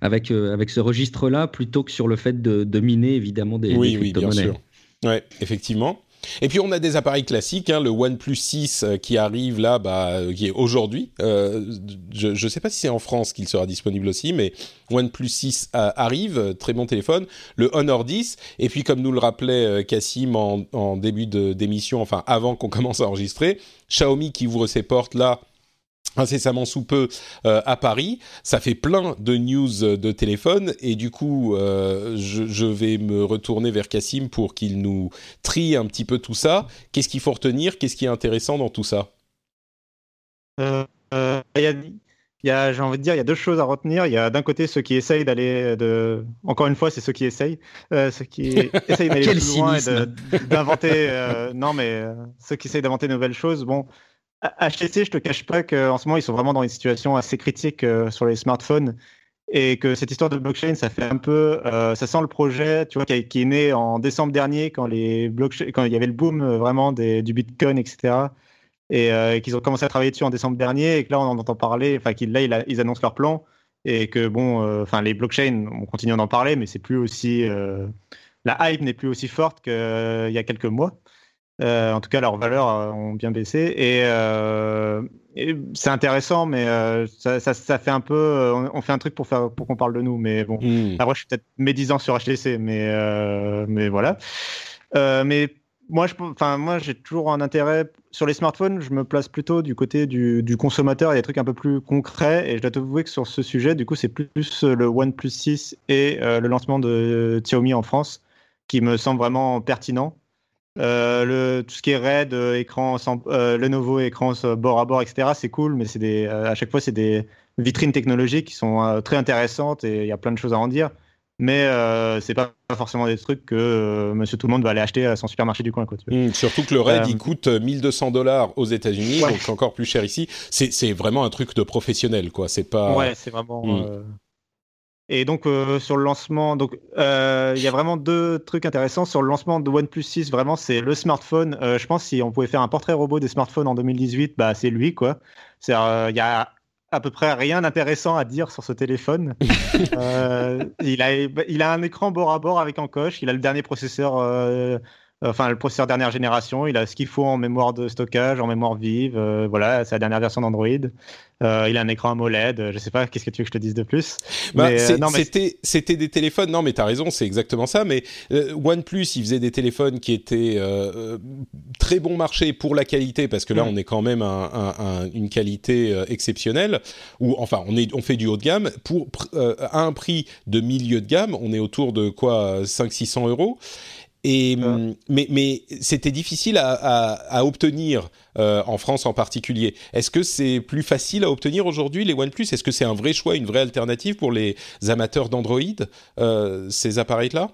avec, avec ce registre-là, plutôt que sur le fait de, de miner évidemment des, oui, oui, bien sûr. Ouais, effectivement. Et puis on a des appareils classiques, hein, le OnePlus 6 euh, qui arrive là, bah, euh, qui est aujourd'hui. Euh, je ne sais pas si c'est en France qu'il sera disponible aussi, mais OnePlus 6 arrive, très bon téléphone. Le Honor 10, et puis comme nous le rappelait Cassim en, en début d'émission, enfin avant qu'on commence à enregistrer, Xiaomi qui ouvre ses portes là incessamment sous peu euh, à Paris. Ça fait plein de news euh, de téléphone et du coup, euh, je, vais me retourner vers Cassim pour qu'il nous trie un petit peu tout ça. Qu'est-ce qu'il faut retenir? Qu'est-ce qui est intéressant dans tout ça? Il y a, j'ai envie de dire, il y a deux choses à retenir. Il y a d'un côté ceux qui essayent d'aller de, encore une fois, c'est ceux qui essayent, ceux qui essayent d'aller plus loin et d'inventer. non, mais ceux qui essayent d'inventer de nouvelles choses. Bon, HTC, je te cache pas qu'en ce moment, ils sont vraiment dans une situation assez critique euh, sur les smartphones et que cette histoire de blockchain, ça fait un peu, euh, ça sent le projet, tu vois, qui, est né en décembre dernier quand les quand il y avait le boom euh, vraiment du Bitcoin, etc. Et qu'ils ont commencé à travailler dessus en décembre dernier et que là, on en entend parler, enfin, qu'ils là, ils, annoncent leur plan. et que bon, enfin les blockchains, on continue d'en parler, mais c'est plus aussi la hype n'est plus aussi forte qu'il y a quelques mois. Euh, en tout cas, leurs valeurs euh, ont bien baissé. Et, euh, c'est intéressant, mais ça, ça, fait un peu. On, fait un truc pour, faire, pour qu'on parle de nous. Mais bon, hmm. après, je suis peut-être médisant sur HTC, mais, mais voilà. mais moi, je, enfin, moi, j'ai toujours un intérêt sur les smartphones. Je me place plutôt du côté du, du consommateur. Il y a des trucs un peu plus concrets. Et je dois t'avouer que sur ce sujet, du coup, c'est plus le OnePlus 6 et le lancement de Xiaomi en France qui me semble vraiment pertinent. Euh, le, tout ce qui est RAID, euh, écran, sans, euh, le nouveau écran bord à bord, etc., c'est cool, mais c'est des, à chaque fois, c'est des vitrines technologiques qui sont très intéressantes et il y a plein de choses à en dire. Mais c'est pas forcément des trucs que Monsieur Tout le Monde va aller acheter à son supermarché du coin. Quoi, mmh, surtout que le RAID, il coûte 1200 dollars aux États-Unis, donc encore plus cher ici. C'est vraiment un truc de professionnel, quoi. C'est pas. Ouais, c'est vraiment. Mmh. Et donc euh, sur le lancement, donc euh, il y a vraiment deux trucs intéressants sur le lancement de OnePlus 6. Vraiment, c'est le smartphone. Euh, je pense si on pouvait faire un portrait robot des smartphones en 2018, bah c'est lui quoi. Il y a à peu près rien d'intéressant à dire sur ce téléphone. il a il a un écran bord à bord avec encoche. Il a le dernier processeur enfin le processeur dernière génération, il a ce qu'il faut en mémoire de stockage, en mémoire vive, euh, voilà, c'est la dernière version d'Android. Euh, il a un écran AMOLED, je sais pas, qu'est-ce que tu veux que je te dise de plus? Bah, euh, c'était, des téléphones, non mais tu as raison, c'est exactement ça, mais OnePlus, il faisait des téléphones qui étaient très bon marché pour la qualité, parce que là mm. on est quand même à une qualité exceptionnelle, ou enfin on, est, on fait du haut de gamme, pour, à un prix de milieu de gamme, on est autour de quoi 500-600 euros. Et, hum, mais, mais c'était difficile à, à, obtenir euh, en France en particulier. Est-ce que c'est plus facile à obtenir aujourd'hui les OnePlus Est-ce que c'est un vrai choix, une vraie alternative pour les amateurs d'Android, euh, ces appareils-là?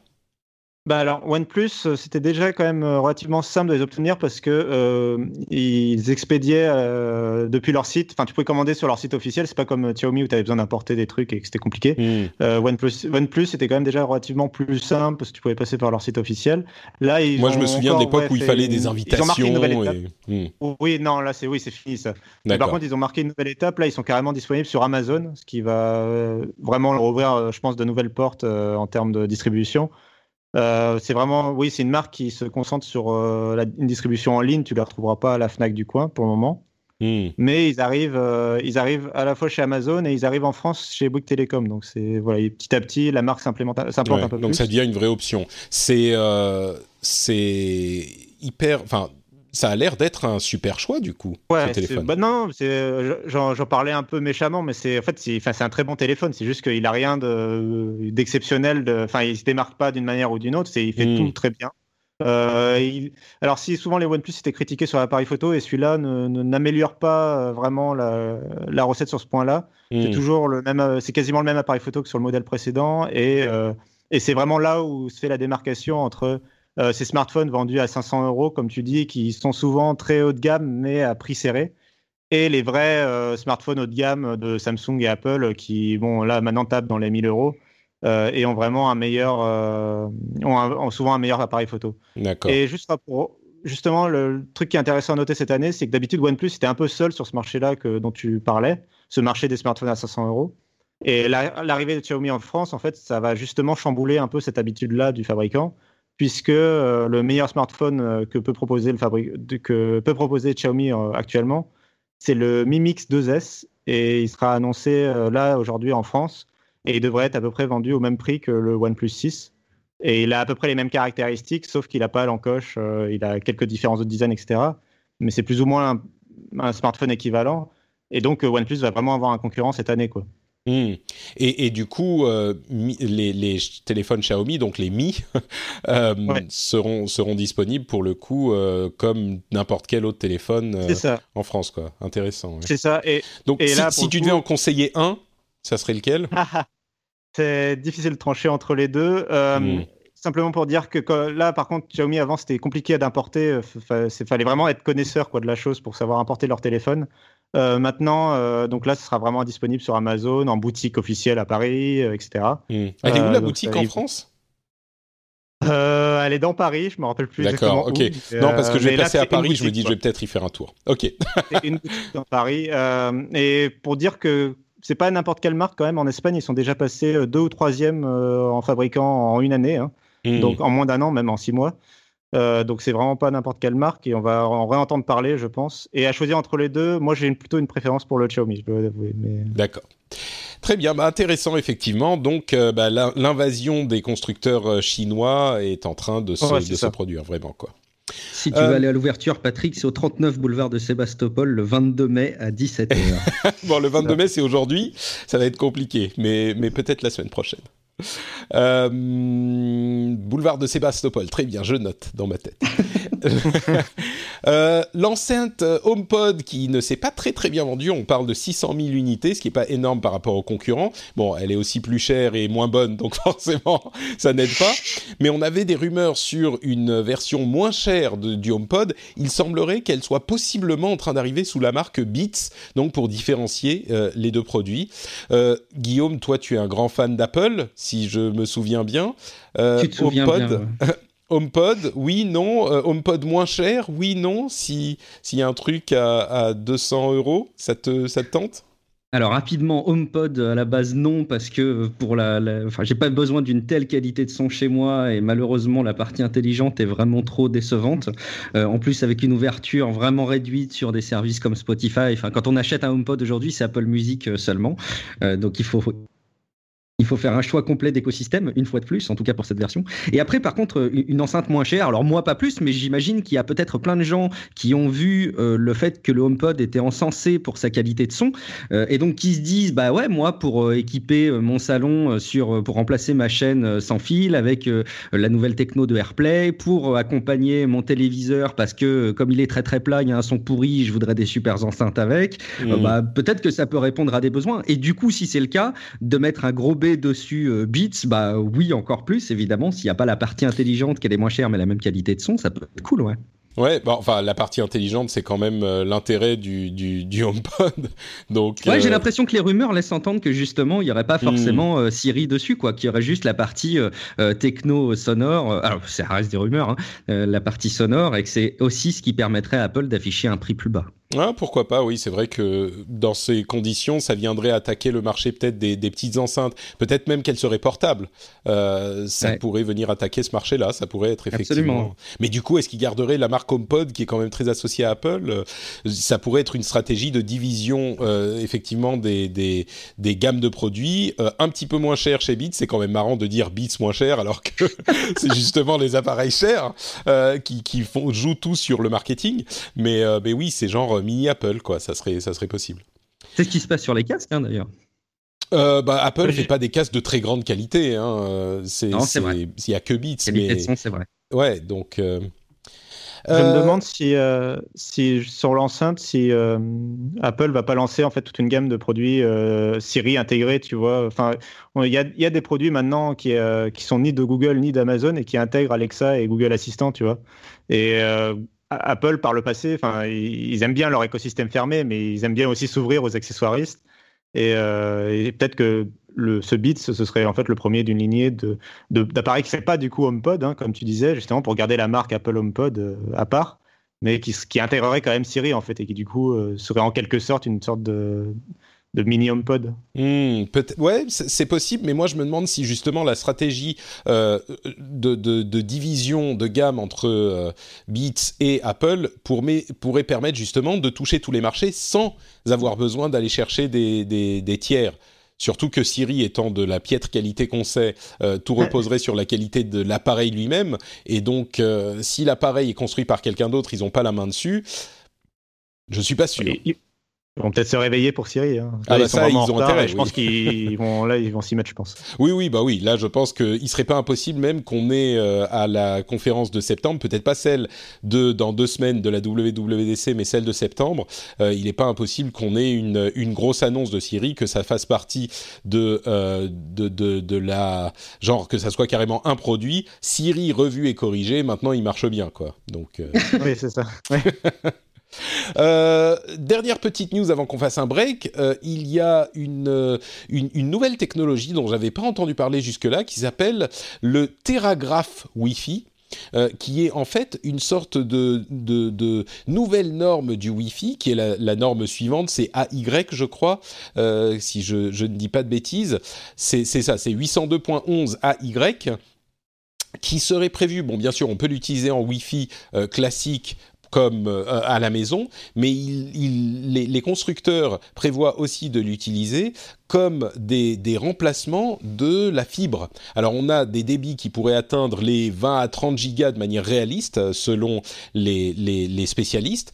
Bah alors OnePlus, euh, c'était déjà quand même euh, relativement simple de les obtenir parce que euh, ils expédiaient euh, depuis leur site. Enfin, tu pouvais commander sur leur site officiel. C'est pas comme Xiaomi où tu avais besoin d'importer des trucs et que c'était compliqué. Hmm. Euh, OnePlus, OnePlus, c'était quand même déjà relativement plus simple parce que tu pouvais passer par leur site officiel. Là, ils moi, je me souviens de l'époque où il fallait des invitations. Ils ont marqué une nouvelle étape. Hmm. Oui, non, là, c'est oui, c'est fini ça. par contre, ils ont marqué une nouvelle étape. Là, ils sont carrément disponibles sur Amazon, ce qui va vraiment leur ouvrir, je pense, de nouvelles portes en termes de distribution. Euh, c'est vraiment, oui, c'est une marque qui se concentre sur euh, la, une distribution en ligne. Tu ne la retrouveras pas à la Fnac du coin pour le moment. Hmm. Mais ils arrivent, euh, ils arrivent à la fois chez Amazon et ils arrivent en France chez Bouygues Telecom. Donc c'est voilà, petit à petit la marque s'implante un peu donc ça devient une vraie option. C'est c'est hyper, enfin ça a l'air d'être un super choix du coup. Ouais, ce téléphone. Bah non, j'en parlais un peu méchamment, mais c'est en fait c'est un très bon téléphone. C'est juste qu'il a rien d'exceptionnel. De, enfin, il se démarque pas d'une manière ou d'une autre. Il fait hmm. tout très bien. Euh, alors si souvent les OnePlus étaient critiqués sur l'appareil photo et celui-là n'améliore pas euh, vraiment la, la, recette sur ce point-là. C'est hmm. toujours le même, euh, c'est quasiment le même appareil photo que sur le modèle précédent et, et c'est vraiment là où se fait la démarcation entre euh, ces smartphones vendus à 500 euros, comme tu dis, qui sont souvent très haut de gamme, mais à prix serré. Et les vrais euh, smartphones haut de gamme de Samsung et Apple, qui, bon, là, maintenant tapent dans les 1000 euros. Euh, et ont vraiment un meilleur, ont, souvent un meilleur appareil photo. D'accord. Et juste pour, justement, le truc qui est intéressant à noter cette année, c'est que d'habitude OnePlus était un peu seul sur ce marché-là que dont tu parlais, ce marché des smartphones à 500 euros. Et l'arrivée de Xiaomi en France, en fait, ça va justement chambouler un peu cette habitude-là du fabricant, puisque euh, le meilleur smartphone euh, que peut proposer, le que peut proposer Xiaomi euh, actuellement, c'est le Mi Mix 2S et il sera annoncé là aujourd'hui en France et il devrait être à peu près vendu au même prix que le OnePlus 6. Et il a à peu près les mêmes caractéristiques, sauf qu'il n'a pas l'encoche, il a quelques différences de design, etc. Mais c'est plus ou moins un, smartphone équivalent. Et donc OnePlus va vraiment avoir un concurrent cette année. quoi. Hmm. Et, du coup, euh, les, téléphones Xiaomi, donc les Mi, euh, seront, seront disponibles pour le coup euh, comme n'importe quel autre téléphone en France. Quoi. Intéressant. C'est ça. Et, donc, si, tu devais en conseiller un, ça serait lequel? C'est difficile de trancher entre les deux. Hmm. Simplement pour dire que là, par contre, Xiaomi avant, c'était compliqué d'importer. Il fallait vraiment être connaisseur quoi, de la chose pour savoir importer leur téléphone. Euh, maintenant, euh, donc là, ce sera vraiment disponible sur Amazon, en boutique officielle à Paris, euh, etc. Hmm. Elle est où la boutique en France? Elle est dans Paris, je me rappelle plus. D'accord, ok. non, parce que je vais passer à Paris, je me dis, je vais peut-être y faire un tour. Ok. une boutique dans Paris. et pour dire que c'est pas n'importe quelle marque quand même. En Espagne, ils sont déjà passés deux ou troisième en fabriquant en une année, hein. Mmh. donc en moins d'un an, même en six mois. donc c'est vraiment pas n'importe quelle marque et on va en réentendre parler, je pense. Et à choisir entre les deux, moi j'ai plutôt une préférence pour le Xiaomi, je dois avouer. Mais... D'accord. Très bien, bah, intéressant effectivement. Donc bah, l'invasion des constructeurs chinois est en train de se, de se produire vraiment quoi. Si tu veux euh, aller à l'ouverture, Patrick, c'est au 39 boulevard de Sébastopol le 22 mai à 17h. bon, le 22 mai, c'est aujourd'hui. Ça va être compliqué, mais, mais peut-être la semaine prochaine. Euh, boulevard de Sébastopol, très bien, je note dans ma tête. Euh, l'enceinte HomePod qui ne s'est pas très très bien vendue, on parle de 600 000 unités, ce qui n'est pas énorme par rapport aux concurrents. Bon, elle est aussi plus chère et moins bonne, donc forcément ça n'aide pas. Mais on avait des rumeurs sur une version moins chère de, du HomePod. Il semblerait qu'elle soit possiblement en train d'arriver sous la marque Beats, donc pour différencier euh, les deux produits. Guillaume, toi tu es un grand fan d'Apple si je me souviens bien. Euh, tu te souviens HomePod. HomePod, oui, non. Euh, HomePod moins cher, oui, non. S'il y a un truc à, à 200 euros, ça te, ça te tente? Alors rapidement, HomePod à la base non parce que pour la, enfin j'ai pas besoin d'une telle qualité de son chez moi et malheureusement la partie intelligente est vraiment trop décevante. Euh, en plus avec une ouverture vraiment réduite sur des services comme Spotify. Enfin quand on achète un HomePod aujourd'hui c'est Apple Music seulement, euh, donc il faut il faut faire un choix complet d'écosystème, une fois de plus, en tout cas pour cette version. Et après, par contre, une enceinte moins chère. Alors moi, pas plus, mais j'imagine qu'il y a peut-être plein de gens qui ont vu euh, le fait que le HomePod était encensé pour sa qualité de son, euh, et donc qui se disent, bah ouais, moi, pour euh, équiper mon salon sur, pour remplacer ma chaîne sans fil avec la nouvelle techno de AirPlay, pour accompagner mon téléviseur parce que comme il est très très plat, il y a un son pourri, je voudrais des super enceintes avec. Mmh. bah peut-être que ça peut répondre à des besoins. Et du coup, si c'est le cas, de mettre un gros dessus euh, Beats, bah oui, encore plus, évidemment. S'il n'y a pas la partie intelligente qui est moins chère mais la même qualité de son, ça peut être cool, ouais. Ouais, bah, enfin la partie intelligente, c'est quand même euh, l'intérêt du, du, HomePod. Donc, ouais, j'ai euh, l'impression que les rumeurs laissent entendre que justement, il n'y aurait pas hmm. forcément Siri dessus, quoi, qu'il y aurait juste la partie techno sonore. alors, ça reste des rumeurs, hein, la partie sonore, et que c'est aussi ce qui permettrait à Apple d'afficher un prix plus bas. Ah, pourquoi pas, oui, c'est vrai que dans ces conditions, ça viendrait attaquer le marché peut-être des, des, petites enceintes, peut-être même qu'elles seraient portables. Euh, ça pourrait venir attaquer ce marché-là, ça pourrait être effectivement. Absolument. Mais du coup, est-ce qu'ils garderaient la marque HomePod qui est quand même très associée à Apple? Ça pourrait être une stratégie de division euh, effectivement des, des, des, gammes de produits, euh, un petit peu moins cher chez Beats. C'est quand même marrant de dire Beats moins cher alors que c'est justement les appareils chers qui, qui font, jouent tous sur le marketing. Mais, mais oui, c'est genre mini Apple, quoi. Ça serait, ça serait possible. C'est ce qui se passe sur les casques, hein, d'ailleurs. Euh, bah, Apple fait pas des casques de très grande qualité. Hein. C'est, il y a que Beats. Mais... c'est vrai. Ouais, donc. Euh, Je me euh, demande si, si sur l'enceinte, si Apple va pas lancer en fait toute une gamme de produits Siri intégrés, tu vois. Enfin, il y a, y a, des produits maintenant qui, qui sont ni de Google ni d'Amazon et qui intègrent Alexa et Google Assistant, tu vois. Et Apple, par le passé, ils aiment bien leur écosystème fermé, mais ils aiment bien aussi s'ouvrir aux accessoiristes. Et, euh, peut-être que ce Beats, ce serait en fait le premier d'une lignée de, d'appareils qui ne pas du coup HomePod, hein, comme tu disais, justement pour garder la marque Apple HomePod euh, à part, mais qui, qui intégrerait quand même Siri en fait, et qui du coup euh, serait en quelque sorte une sorte de, de mini HomePod. Hmm, ouais, c'est possible, mais moi je me demande si justement la stratégie euh, de, de, division de gamme entre euh, Beats et Apple pour, pourrait permettre justement de toucher tous les marchés sans avoir besoin d'aller chercher des, des, tiers. Surtout que Siri étant de la piètre qualité qu'on sait, euh, tout reposerait sur la qualité de l'appareil lui-même. Et donc, si l'appareil est construit par quelqu'un d'autre, ils n'ont pas la main dessus. Je suis pas sûr. Ils vont peut-être se réveiller pour Syrie. Hein. Ah, bah ça, ils ont intérêt. Je pense qu'ils vont là, ils vont s'y mettre, je pense. Oui, oui, bah oui. Là, je pense qu'il serait pas impossible même qu'on ait euh, à la conférence de septembre, peut-être pas celle de dans deux semaines de la WWDC, mais celle de septembre. Euh, il n'est pas impossible qu'on ait une, une grosse annonce de Syrie, que ça fasse partie de, euh, de, de, de la genre que ça soit carrément un produit. Syrie revu et corrigé. Maintenant, il marche bien, quoi. Donc. Euh, oui, c'est ça. Euh, dernière petite news avant qu'on fasse un break, euh, il y a une, une, nouvelle technologie dont j'avais pas entendu parler jusque-là qui s'appelle le Teragraph Wi-Fi. qui est en fait une sorte de, de, nouvelle norme du Wi-Fi, qui est la, norme suivante, c'est AY, je crois, si je, ne dis pas de bêtises. C'est ça, c'est 802.11 AY qui serait prévu, bon bien sûr on peut l'utiliser en Wi-Fi classique comme euh, à la maison, mais les, constructeurs prévoient aussi de l'utiliser comme des, remplacements de la fibre. Alors on a des débits qui pourraient atteindre les 20 à 30 gigas de manière réaliste selon les spécialistes,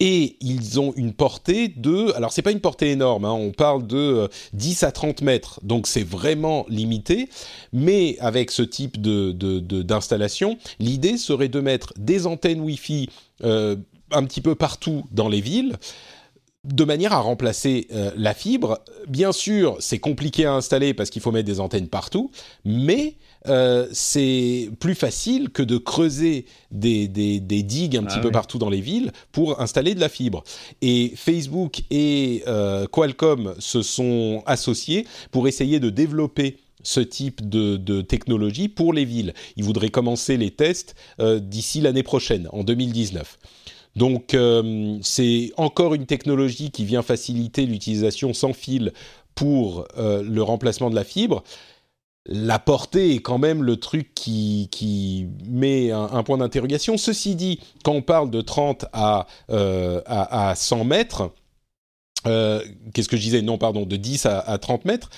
et ils ont une portée de, alors c'est pas une portée énorme, hein, on parle de 10 euh, à 30 mètres, donc c'est vraiment limité, mais avec ce type d'installation, l'idée serait de mettre des antennes Wi-Fi euh, un petit peu partout dans les villes, de manière à remplacer euh, la fibre. Bien sûr, c'est compliqué à installer parce qu'il faut mettre des antennes partout, mais euh, c'est plus facile que de creuser des, digues un petit ah peu partout dans les villes pour installer de la fibre. Et Facebook et euh, Qualcomm se sont associés pour essayer de développer ce type de, technologie pour les villes. Ils voudraient commencer les tests euh, d'ici l'année prochaine, en 2019. Donc c'est encore une technologie qui vient faciliter l'utilisation sans fil pour le remplacement de la fibre la portée est quand même le truc qui, met un, point d'interrogation. Ceci dit, quand on parle de 30 à, euh, à, 100 mètres, euh, qu'est-ce que je disais? Non, pardon, de 10 à, à 30 mètres,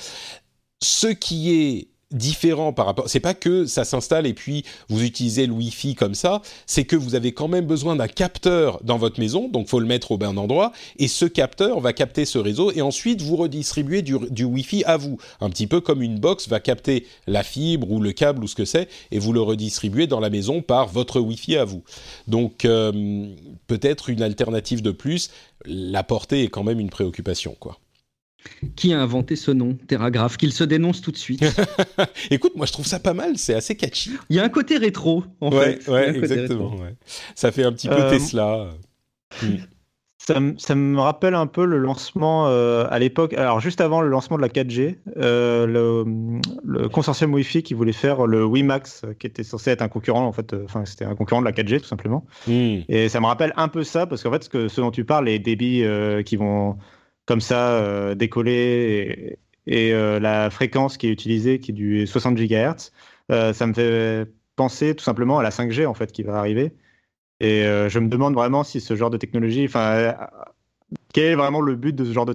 ce qui est différent par rapport. C'est pas que ça s'installe et puis vous utilisez le Wi-Fi comme ça. C'est que vous avez quand même besoin d'un capteur dans votre maison, donc faut le mettre au bon endroit. Et ce capteur va capter ce réseau et ensuite vous redistribuez du, Wi-Fi à vous, un petit peu comme une box va capter la fibre ou le câble ou ce que c'est et vous le redistribuez dans la maison par votre Wi-Fi à vous. Donc euh, peut-être une alternative de plus. La portée est quand même une préoccupation, quoi. Qui a inventé ce nom, Terragraph Qu'il se dénonce tout de suite? Écoute, moi je trouve ça pas mal, c'est assez catchy. Il y a un côté rétro, en fait. Ouais, exactement. Ça fait un petit peu euh, Tesla. Hmm. Ça, me rappelle un peu le lancement euh, à l'époque, alors juste avant le lancement de la 4G, euh, le, consortium Wi-Fi qui voulait faire le WiMAX, qui était censé être un concurrent, en fait, enfin c'était un concurrent de la 4G tout simplement. Hmm. Et ça me rappelle un peu ça, parce qu'en fait, ce, que, ce dont tu parles, les débits qui vont comme ça euh, décoller et, euh, la fréquence qui est utilisée, qui est du 60 GHz, euh, ça me fait penser tout simplement à la 5G en fait qui va arriver. Et je me demande vraiment si ce genre de technologie, enfin, quel est vraiment le but de ce genre de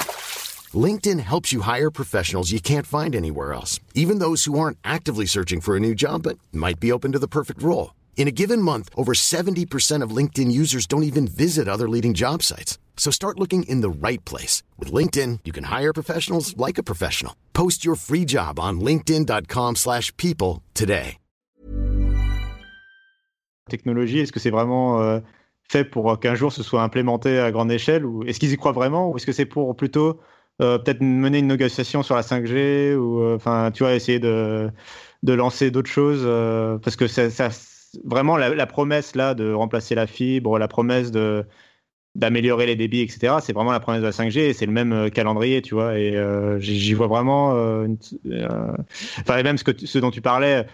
LinkedIn helps you hire professionals you can't find anywhere else, even those who aren't actively searching for a new job but might be open to the perfect role. In a given month, over 70% of LinkedIn users don't even visit other leading job sites. So start looking in the right place. With LinkedIn, you can hire professionals like a professional. Post your free job on linkedin.com slash people today. Technologie, est-ce que c'est vraiment euh, fait pour qu'un jour ce soit implémenté à grande échelle ou est-ce qu'ils y croient vraiment ou est-ce que c'est pour plutôt euh, peut-être mener une négociation sur la 5G ou euh, enfin tu vois essayer de, de lancer d'autres choses euh, parce que ça, vraiment la, promesse là de remplacer la fibre, la promesse de d'améliorer les débits, etc. C'est vraiment la promesse de la 5G et c'est le même calendrier, tu vois. Et j'y vois vraiment, enfin même ce que ce dont tu parlais,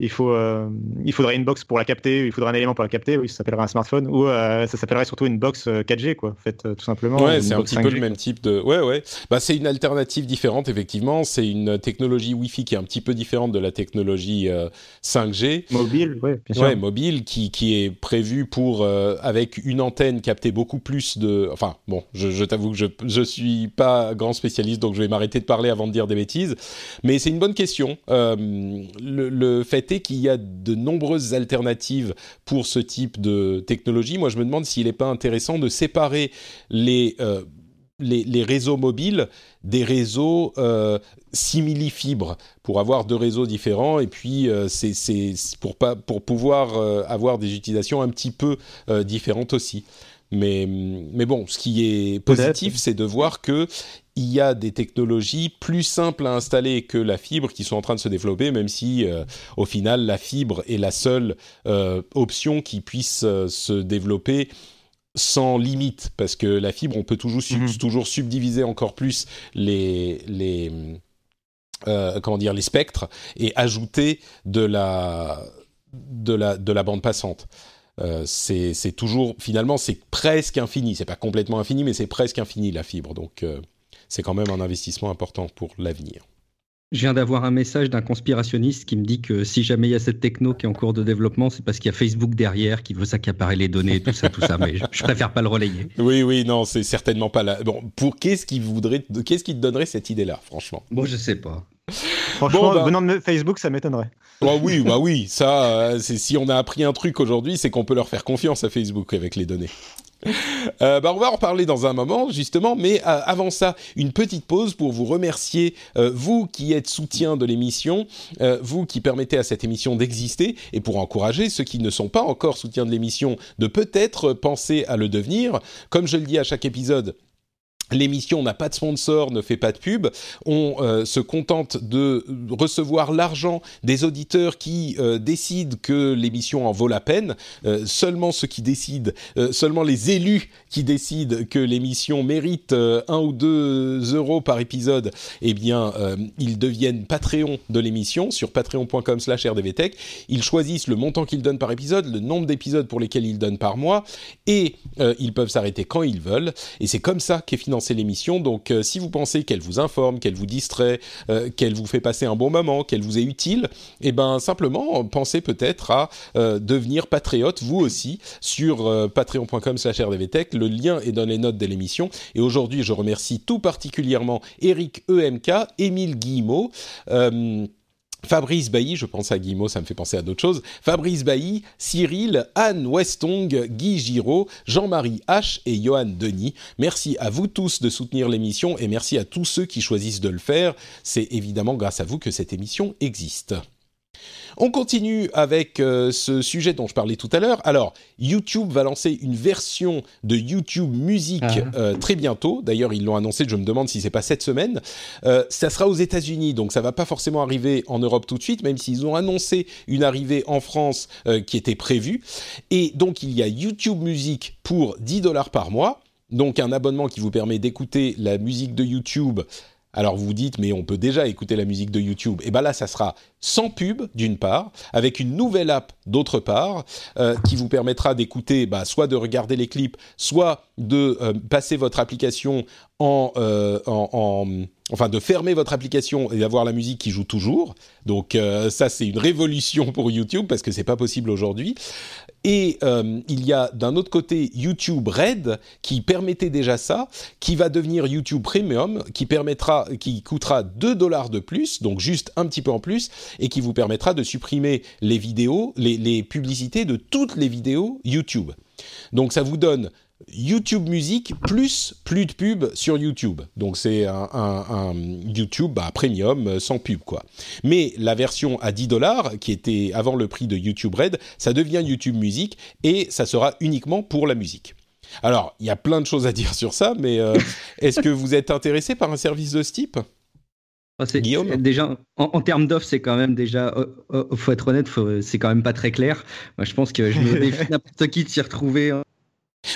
il, faut, euh, il faudrait une box pour la capter, il faudrait un élément pour la capter, oui, ça s'appellerait un smartphone, ou euh, ça s'appellerait surtout une box 4G, euh, quoi, en fait, tout simplement. Ouais, c'est un petit peu le même type de. Ouais, ouais. Bah, c'est une alternative différente, effectivement. C'est une technologie Wi-Fi qui est un petit peu différente de la technologie 5G. Mobile, ouais, bien sûr. Ouais, mobile, qui, qui est prévu pour, avec une antenne, capter beaucoup plus de. Enfin, bon, je, je t'avoue que je, je suis pas grand spécialiste, donc je vais m'arrêter de parler avant de dire des bêtises. Mais c'est une bonne question. le, le fait qu'il y a de nombreuses alternatives pour ce type de technologie. Moi, je me demande s'il n'est pas intéressant de séparer les, euh, les, réseaux mobiles des réseaux euh, simili-fibres pour avoir deux réseaux différents et puis euh, c'est pour, pas, pour pouvoir avoir des utilisations un petit peu différentes aussi. Mais, mais bon, ce qui est positif, c'est de voir que il y a des technologies plus simples à installer que la fibre qui sont en train de se développer, même si euh, au final la fibre est la seule euh, option qui puisse euh, se développer sans limite, parce que la fibre, on peut toujours, mhm. toujours subdiviser encore plus les, les comment dire les spectres et ajouter de la de la de la bande passante. C'est toujours finalement c'est presque infini. C'est pas complètement infini, mais c'est presque infini la fibre. Donc c'est quand même un investissement important pour l'avenir. Je viens d'avoir un message d'un conspirationniste qui me dit que si jamais il y a cette techno qui est en cours de développement, c'est parce qu'il y a Facebook derrière qui veut s'accaparer les données, tout ça, tout ça. Mais je, préfère pas le relayer. Oui, oui, non, c'est certainement pas là. Bon, pour qu'est-ce qui voudrait, qu'est-ce qui te donnerait cette idée-là, franchement? Bon, je sais pas. Franchement, bah- venant de Facebook, ça m'étonnerait. Bah oui, bah oui, ça, euh, c'est si on a appris un truc aujourd'hui, c'est qu'on peut leur faire confiance à Facebook avec les données. Euh, bah on va en reparler dans un moment, justement, mais euh, avant ça, une petite pause pour vous remercier, euh, vous qui êtes soutien de l'émission, vous qui permettez à cette émission d'exister, et pour encourager ceux qui ne sont pas encore soutiens de l'émission de peut-être penser à le devenir. Comme je le dis à chaque épisode, L'émission n'a pas de sponsor, ne fait pas de pub. On euh, se contente de recevoir l'argent des auditeurs qui euh, décident que l'émission en vaut la peine. Euh, seulement ceux qui décident, seulement les élus qui décident que l'émission mérite un ou deux euros par épisode, eh bien, ils deviennent Patreon de l'émission sur patreon.com/rdvtech. Ils choisissent le montant qu'ils donnent par épisode, le nombre d'épisodes pour lesquels ils donnent par mois, et ils peuvent s'arrêter quand ils veulent. Et c'est comme ça qu'est financé l'émission. Donc, euh, si vous pensez qu'elle vous informe, qu'elle vous distrait, euh, qu'elle vous fait passer un bon moment, qu'elle vous est utile, et eh ben simplement pensez peut-être à euh, devenir patriote vous aussi sur patreon.com/rdvtech. Le lien est dans les notes de l'émission. Et aujourd'hui, je remercie tout particulièrement Eric EMK, Émile Guillemot. Fabrice Bailly, je pense à Guillemot, ça me fait penser à d'autres choses. Fabrice Bailly, Cyril, Anne Westong, Guy Giraud, Jean-Marie H et Johan Denis. Merci à vous tous de soutenir l'émission et merci à tous ceux qui choisissent de le faire. C'est évidemment grâce à vous que cette émission existe. On continue avec euh, ce sujet dont je parlais tout à l'heure. Alors, YouTube va lancer une version de YouTube Musique ah. euh, très bientôt. D'ailleurs, ils l'ont annoncé. Je me demande si c'est pas cette semaine. Euh, ça sera aux États-Unis, donc ça va pas forcément arriver en Europe tout de suite, même s'ils ont annoncé une arrivée en France qui était prévue. Et donc, il y a YouTube Musique pour 10 dollars par mois. Donc, un abonnement qui vous permet d'écouter la musique de YouTube alors vous dites, mais on peut déjà écouter la musique de YouTube. Et bien là, ça sera sans pub d'une part, avec une nouvelle app d'autre part, euh, qui vous permettra d'écouter, bah, soit de regarder les clips, soit de euh, passer votre application euh, en, enfin de fermer votre application et d'avoir la musique qui joue toujours. Donc ça c'est une révolution pour YouTube parce que c'est pas possible aujourd'hui. Et euh, il y a d'un autre côté YouTube Red qui permettait déjà ça, qui va devenir YouTube Premium, qui permettra, qui coûtera 2 dollars de plus, donc juste un petit peu en plus, et qui vous permettra de supprimer les vidéos, les publicités de toutes les vidéos YouTube. Donc ça vous donne YouTube Musique plus plus de pub sur YouTube. Donc c'est un, YouTube bah, premium euh, sans pub quoi. Mais la version à 10 dollars qui était avant le prix de YouTube Red, ça devient YouTube Musique et ça sera uniquement pour la musique. Alors il y a plein de choses à dire sur ça, mais euh, est-ce que vous êtes intéressé par un service de ce type? Ah, Guillaume? Déjà, en, termes d'offres, c'est quand même déjà, il faut être honnête, c'est quand même pas très clair. Moi, je pense que je me défie n'importe qui de s'y retrouver hein.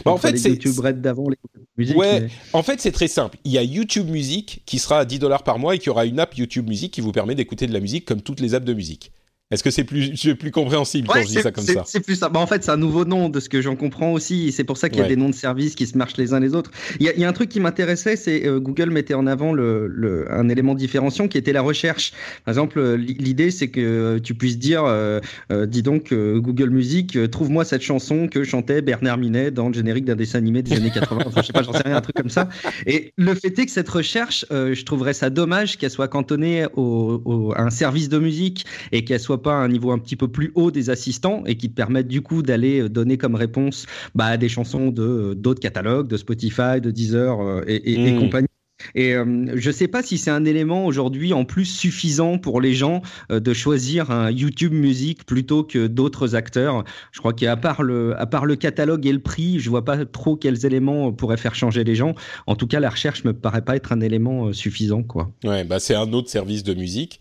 Bah, en fait, c'est YouTube Red d'avant, les Ouais, en fait, c'est très simple. Il y a YouTube Musique qui sera à 10 dollars par mois et qui aura une app YouTube Musique qui vous permet d'écouter de la musique comme toutes les apps de musique. Est-ce que c'est plus, plus compréhensible quand je dis ça comme ça C'est plus ça. Bah, en fait, c'est un nouveau nom de ce que j'en comprends aussi. C'est pour ça qu'il y a des noms de services qui se marchent les uns les autres. Il y a, y a un truc qui m'intéressait, c'est euh, Google mettait en avant le, le, un élément différenciant qui était la recherche. Par exemple, euh, l'idée c'est que tu puisses dire, euh, dis donc Google Music, trouve-moi cette chanson que chantait Bernard Minet dans le générique d'un dessin animé des années 80. Enfin, je sais pas, j'en sais rien, un truc comme ça. Et le fait est que cette recherche, je trouverais ça dommage qu'elle soit cantonnée au, au, à un service de musique et qu'elle soit pas un niveau un petit peu plus haut des assistants et qui te permettent du coup d'aller euh, donner comme réponse bah, des chansons de euh, d'autres catalogues, de Spotify, de Deezer euh, et, et, hmm. compagnie. Et euh, je ne sais pas si c'est un élément aujourd'hui en plus suffisant pour les gens euh, de choisir un YouTube Music plutôt que d'autres acteurs. Je crois qu'à part le, à part le catalogue et le prix, je vois pas trop quels éléments pourraient faire changer les gens. En tout cas, la recherche me paraît pas être un élément euh, suffisant, quoi. Ouais, bah c'est un autre service de musique.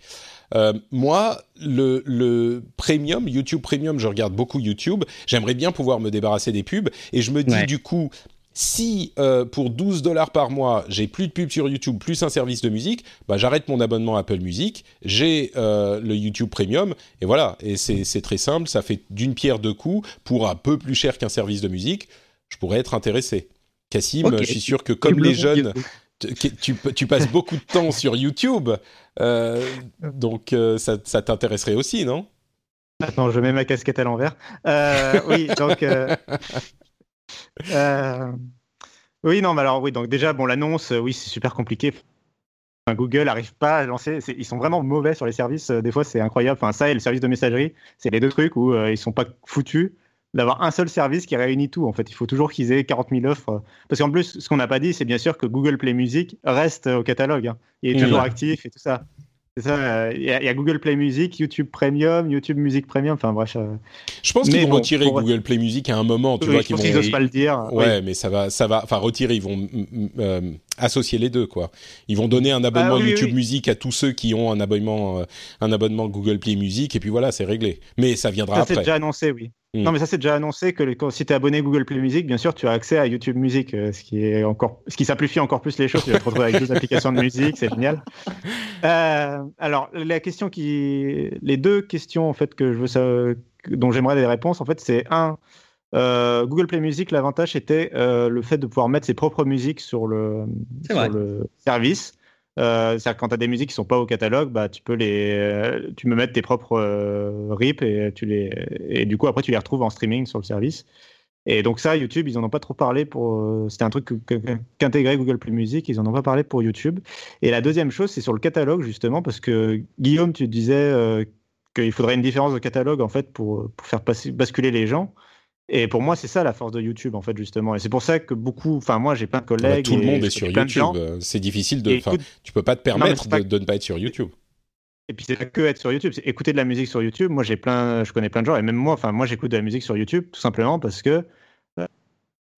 Moi, le, le, premium, YouTube Premium, je regarde beaucoup YouTube. J'aimerais bien pouvoir me débarrasser des pubs. Et je me dis du coup, si euh, pour 12 dollars par mois, j'ai plus de pubs sur YouTube, plus un service de musique, bah, j'arrête mon abonnement Apple Music, j'ai euh, le YouTube Premium, et voilà. Et c'est très simple, ça fait d'une pierre deux coups, pour un peu plus cher qu'un service de musique, je pourrais être intéressé. Cassim, je suis sûr que comme les jeunes, tu, passes beaucoup de temps sur YouTube, euh, donc ça, ça t'intéresserait aussi, non? Attends, je mets ma casquette à l'envers. oui, donc euh, oui, non, mais alors oui, donc déjà, bon, l'annonce, oui, c'est super compliqué. Google n'arrive pas à lancer. Ils sont vraiment mauvais sur les services. Des fois, c'est incroyable. Enfin, ça et le service de messagerie, c'est les deux trucs où euh, ils sont pas foutus d'avoir un seul service qui réunit tout. En fait, il faut toujours qu'ils aient 40 000 offres. Parce qu'en plus, ce qu'on n'a pas dit, c'est bien sûr que Google Play Music reste au catalogue. Hein. Il est toujours actif et tout ça. C'est ça, euh, il y, a Google Play Music, YouTube Premium, YouTube Music Premium, enfin bref. Euh. Je pense qu'ils vont retirer Google Play Music à un moment, tu vois. Je pense qu'ils n'osent pas le dire. Ouais, mais ça va, ça va, enfin retirer, ils vont euh, associer les deux, quoi. Ils vont donner un abonnement ah YouTube Music à tous ceux qui ont un abonnement, un abonnement Google Play Music, et puis voilà, c'est réglé. Mais ça viendra après. C'est déjà annoncé, oui. Mm. Non, mais ça c'est déjà annoncé que si tu es abonné Google Play Music, bien sûr, tu as accès à YouTube Music, euh, ce qui est encore, ce qui simplifie encore plus les choses. Tu vas te retrouver avec deux applications de musique, c'est génial. Euh, alors, la question qui, les deux questions en fait que je veux savoir, dont j'aimerais des réponses, en fait, c'est un. Euh, Google Play Music, l'avantage était le fait de pouvoir mettre ses propres musiques sur le, sur le service. Euh, c'est-à-dire quand tu as des musiques qui sont pas au catalogue, bah, tu peux les, euh, tu me mettre tes propres euh, rips et tu les, et du coup après tu les retrouves en streaming sur le service. Et donc ça, YouTube, ils en ont pas trop parlé pour. C'était un truc qu'intégrait Google Play Music, ils en ont pas parlé pour YouTube. Et la deuxième chose, c'est sur le catalogue justement, parce que Guillaume, tu disais qu'il faudrait une différence de catalogue en fait pour, pour faire basculer les gens. Et pour moi, c'est ça la force de YouTube, en fait, justement. Et c'est pour ça que beaucoup, enfin, moi, j'ai plein de ah bah, collègues. tout le monde est sur YouTube. Euh, c'est difficile de. Écoute... Tu peux pas te permettre de, ne pas être sur YouTube. Et puis c'est pas que être sur YouTube, c'est écouter de la musique sur YouTube. Moi, j'ai plein, je connais plein de gens, et même moi, enfin, moi, j'écoute de la musique sur YouTube, tout simplement parce que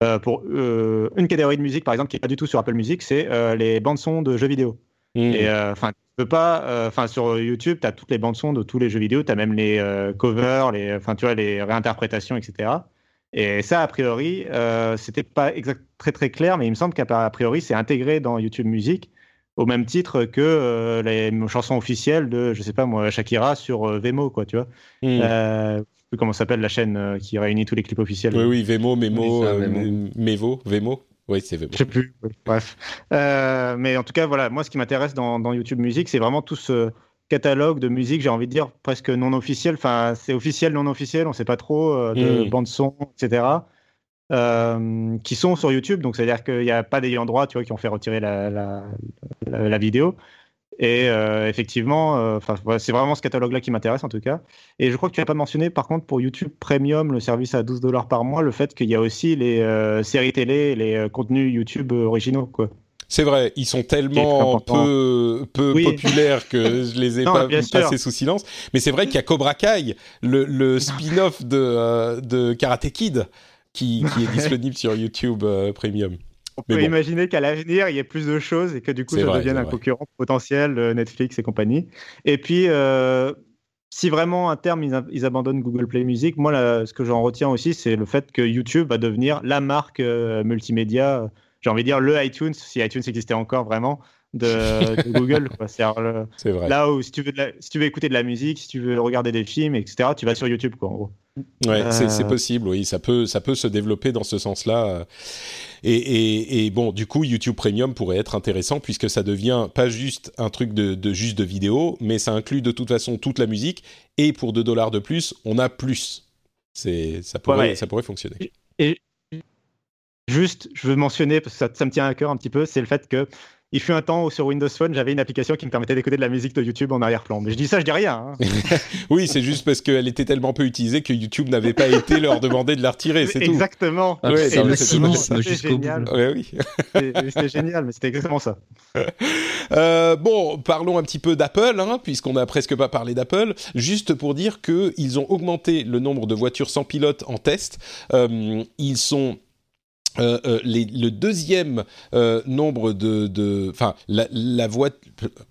euh, pour euh, une catégorie de musique, par exemple, qui est pas du tout sur Apple Music, c'est les bandes son de jeux vidéo. Mmh. Et enfin, tu peux pas, enfin, sur YouTube, tu as toutes les bandes son de tous les jeux vidéo, tu as même les covers, les, enfin, tu vois, les réinterprétations, etc. Et ça, a priori, euh, c'était pas exact, très très clair, mais il me semble qu'à priori, c'est intégré dans YouTube Music au même titre que euh, les chansons officielles de, je sais pas moi, Shakira sur euh, Vemo, quoi, tu vois. Hmm. Euh, je sais plus comment s'appelle la chaîne qui réunit tous les clips officiels. Oui, oui, Vemo, Memo, Mevo, Vemo. Oui, c'est Vemo. Je sais plus. bref. mais en tout cas, voilà, moi, ce qui m'intéresse dans, dans, YouTube Music, c'est vraiment tout ce catalogue de musique, j'ai envie de dire presque non officiel. Enfin, c'est officiel, non officiel, on ne sait pas trop, euh, de mmh. bande son, etc. Euh, qui sont sur YouTube. Donc, c'est-à-dire qu'il n'y a pas d'ayant droit, tu vois, qui ont fait retirer la, la, vidéo. Et euh, effectivement, c'est vraiment ce catalogue-là qui m'intéresse en tout cas. Et je crois que tu n'as pas mentionné, par contre, pour YouTube Premium, le service à 12 dollars par mois, le fait qu'il y a aussi les séries télé, les contenus YouTube originaux, quoi. C'est vrai, ils sont tellement peu, peu populaires que je les ai pas passés sous silence. Mais c'est vrai qu'il y a Cobra Kai, le, spin-off de, euh, de Karate Kid, qui, est disponible sur YouTube euh, Premium. On peut imaginer qu'à l'avenir, il y ait plus de choses et que du coup, ça devienne un concurrent potentiel, euh, Netflix et compagnie. Et puis, si vraiment à terme ils, abandonnent Google Play Music, moi ce que j'en retiens aussi, c'est le fait que YouTube va devenir la marque multimédia j'ai envie de dire, le iTunes, si iTunes existait encore vraiment, de, Google. C'est vrai. Là où si tu, veux si tu veux écouter de la musique, si tu veux regarder des films, etc., tu vas sur YouTube, quoi, en gros. Ouais, c'est euh. possible, oui, ça peut, ça peut se développer dans ce sens-là. Et, et, bon, du coup, YouTube Premium pourrait être intéressant puisque ça devient pas juste un truc de, de juste de vidéo, mais ça inclut de toute façon toute la musique. Et pour 2 dollars de plus, on a plus. C'est, ça pourrait, ça pourrait fonctionner. Et, Juste, je veux mentionner, parce que ça, me tient à cœur un petit peu, c'est le fait que il fut un temps où sur Windows Phone, j'avais une application qui me permettait d'écouter de la musique de YouTube en arrière-plan. Mais je dis ça, je dis rien. Hein. oui, c'est juste parce qu'elle était tellement peu utilisée que YouTube n'avait pas été leur demander de la retirer, c'est tout. Exactement. Ouais, c'est le cynisme jusqu'au bout. Ouais, oui. c'était génial, mais c'était exactement ça. Euh, bon, parlons un petit peu d'Apple, hein, puisqu'on n'a presque pas parlé d'Apple. Juste pour dire qu'ils ont augmenté le nombre de voitures sans pilote en test. Euh, ils sont euh, euh, le deuxième euh, nombre de, enfin la, la voie,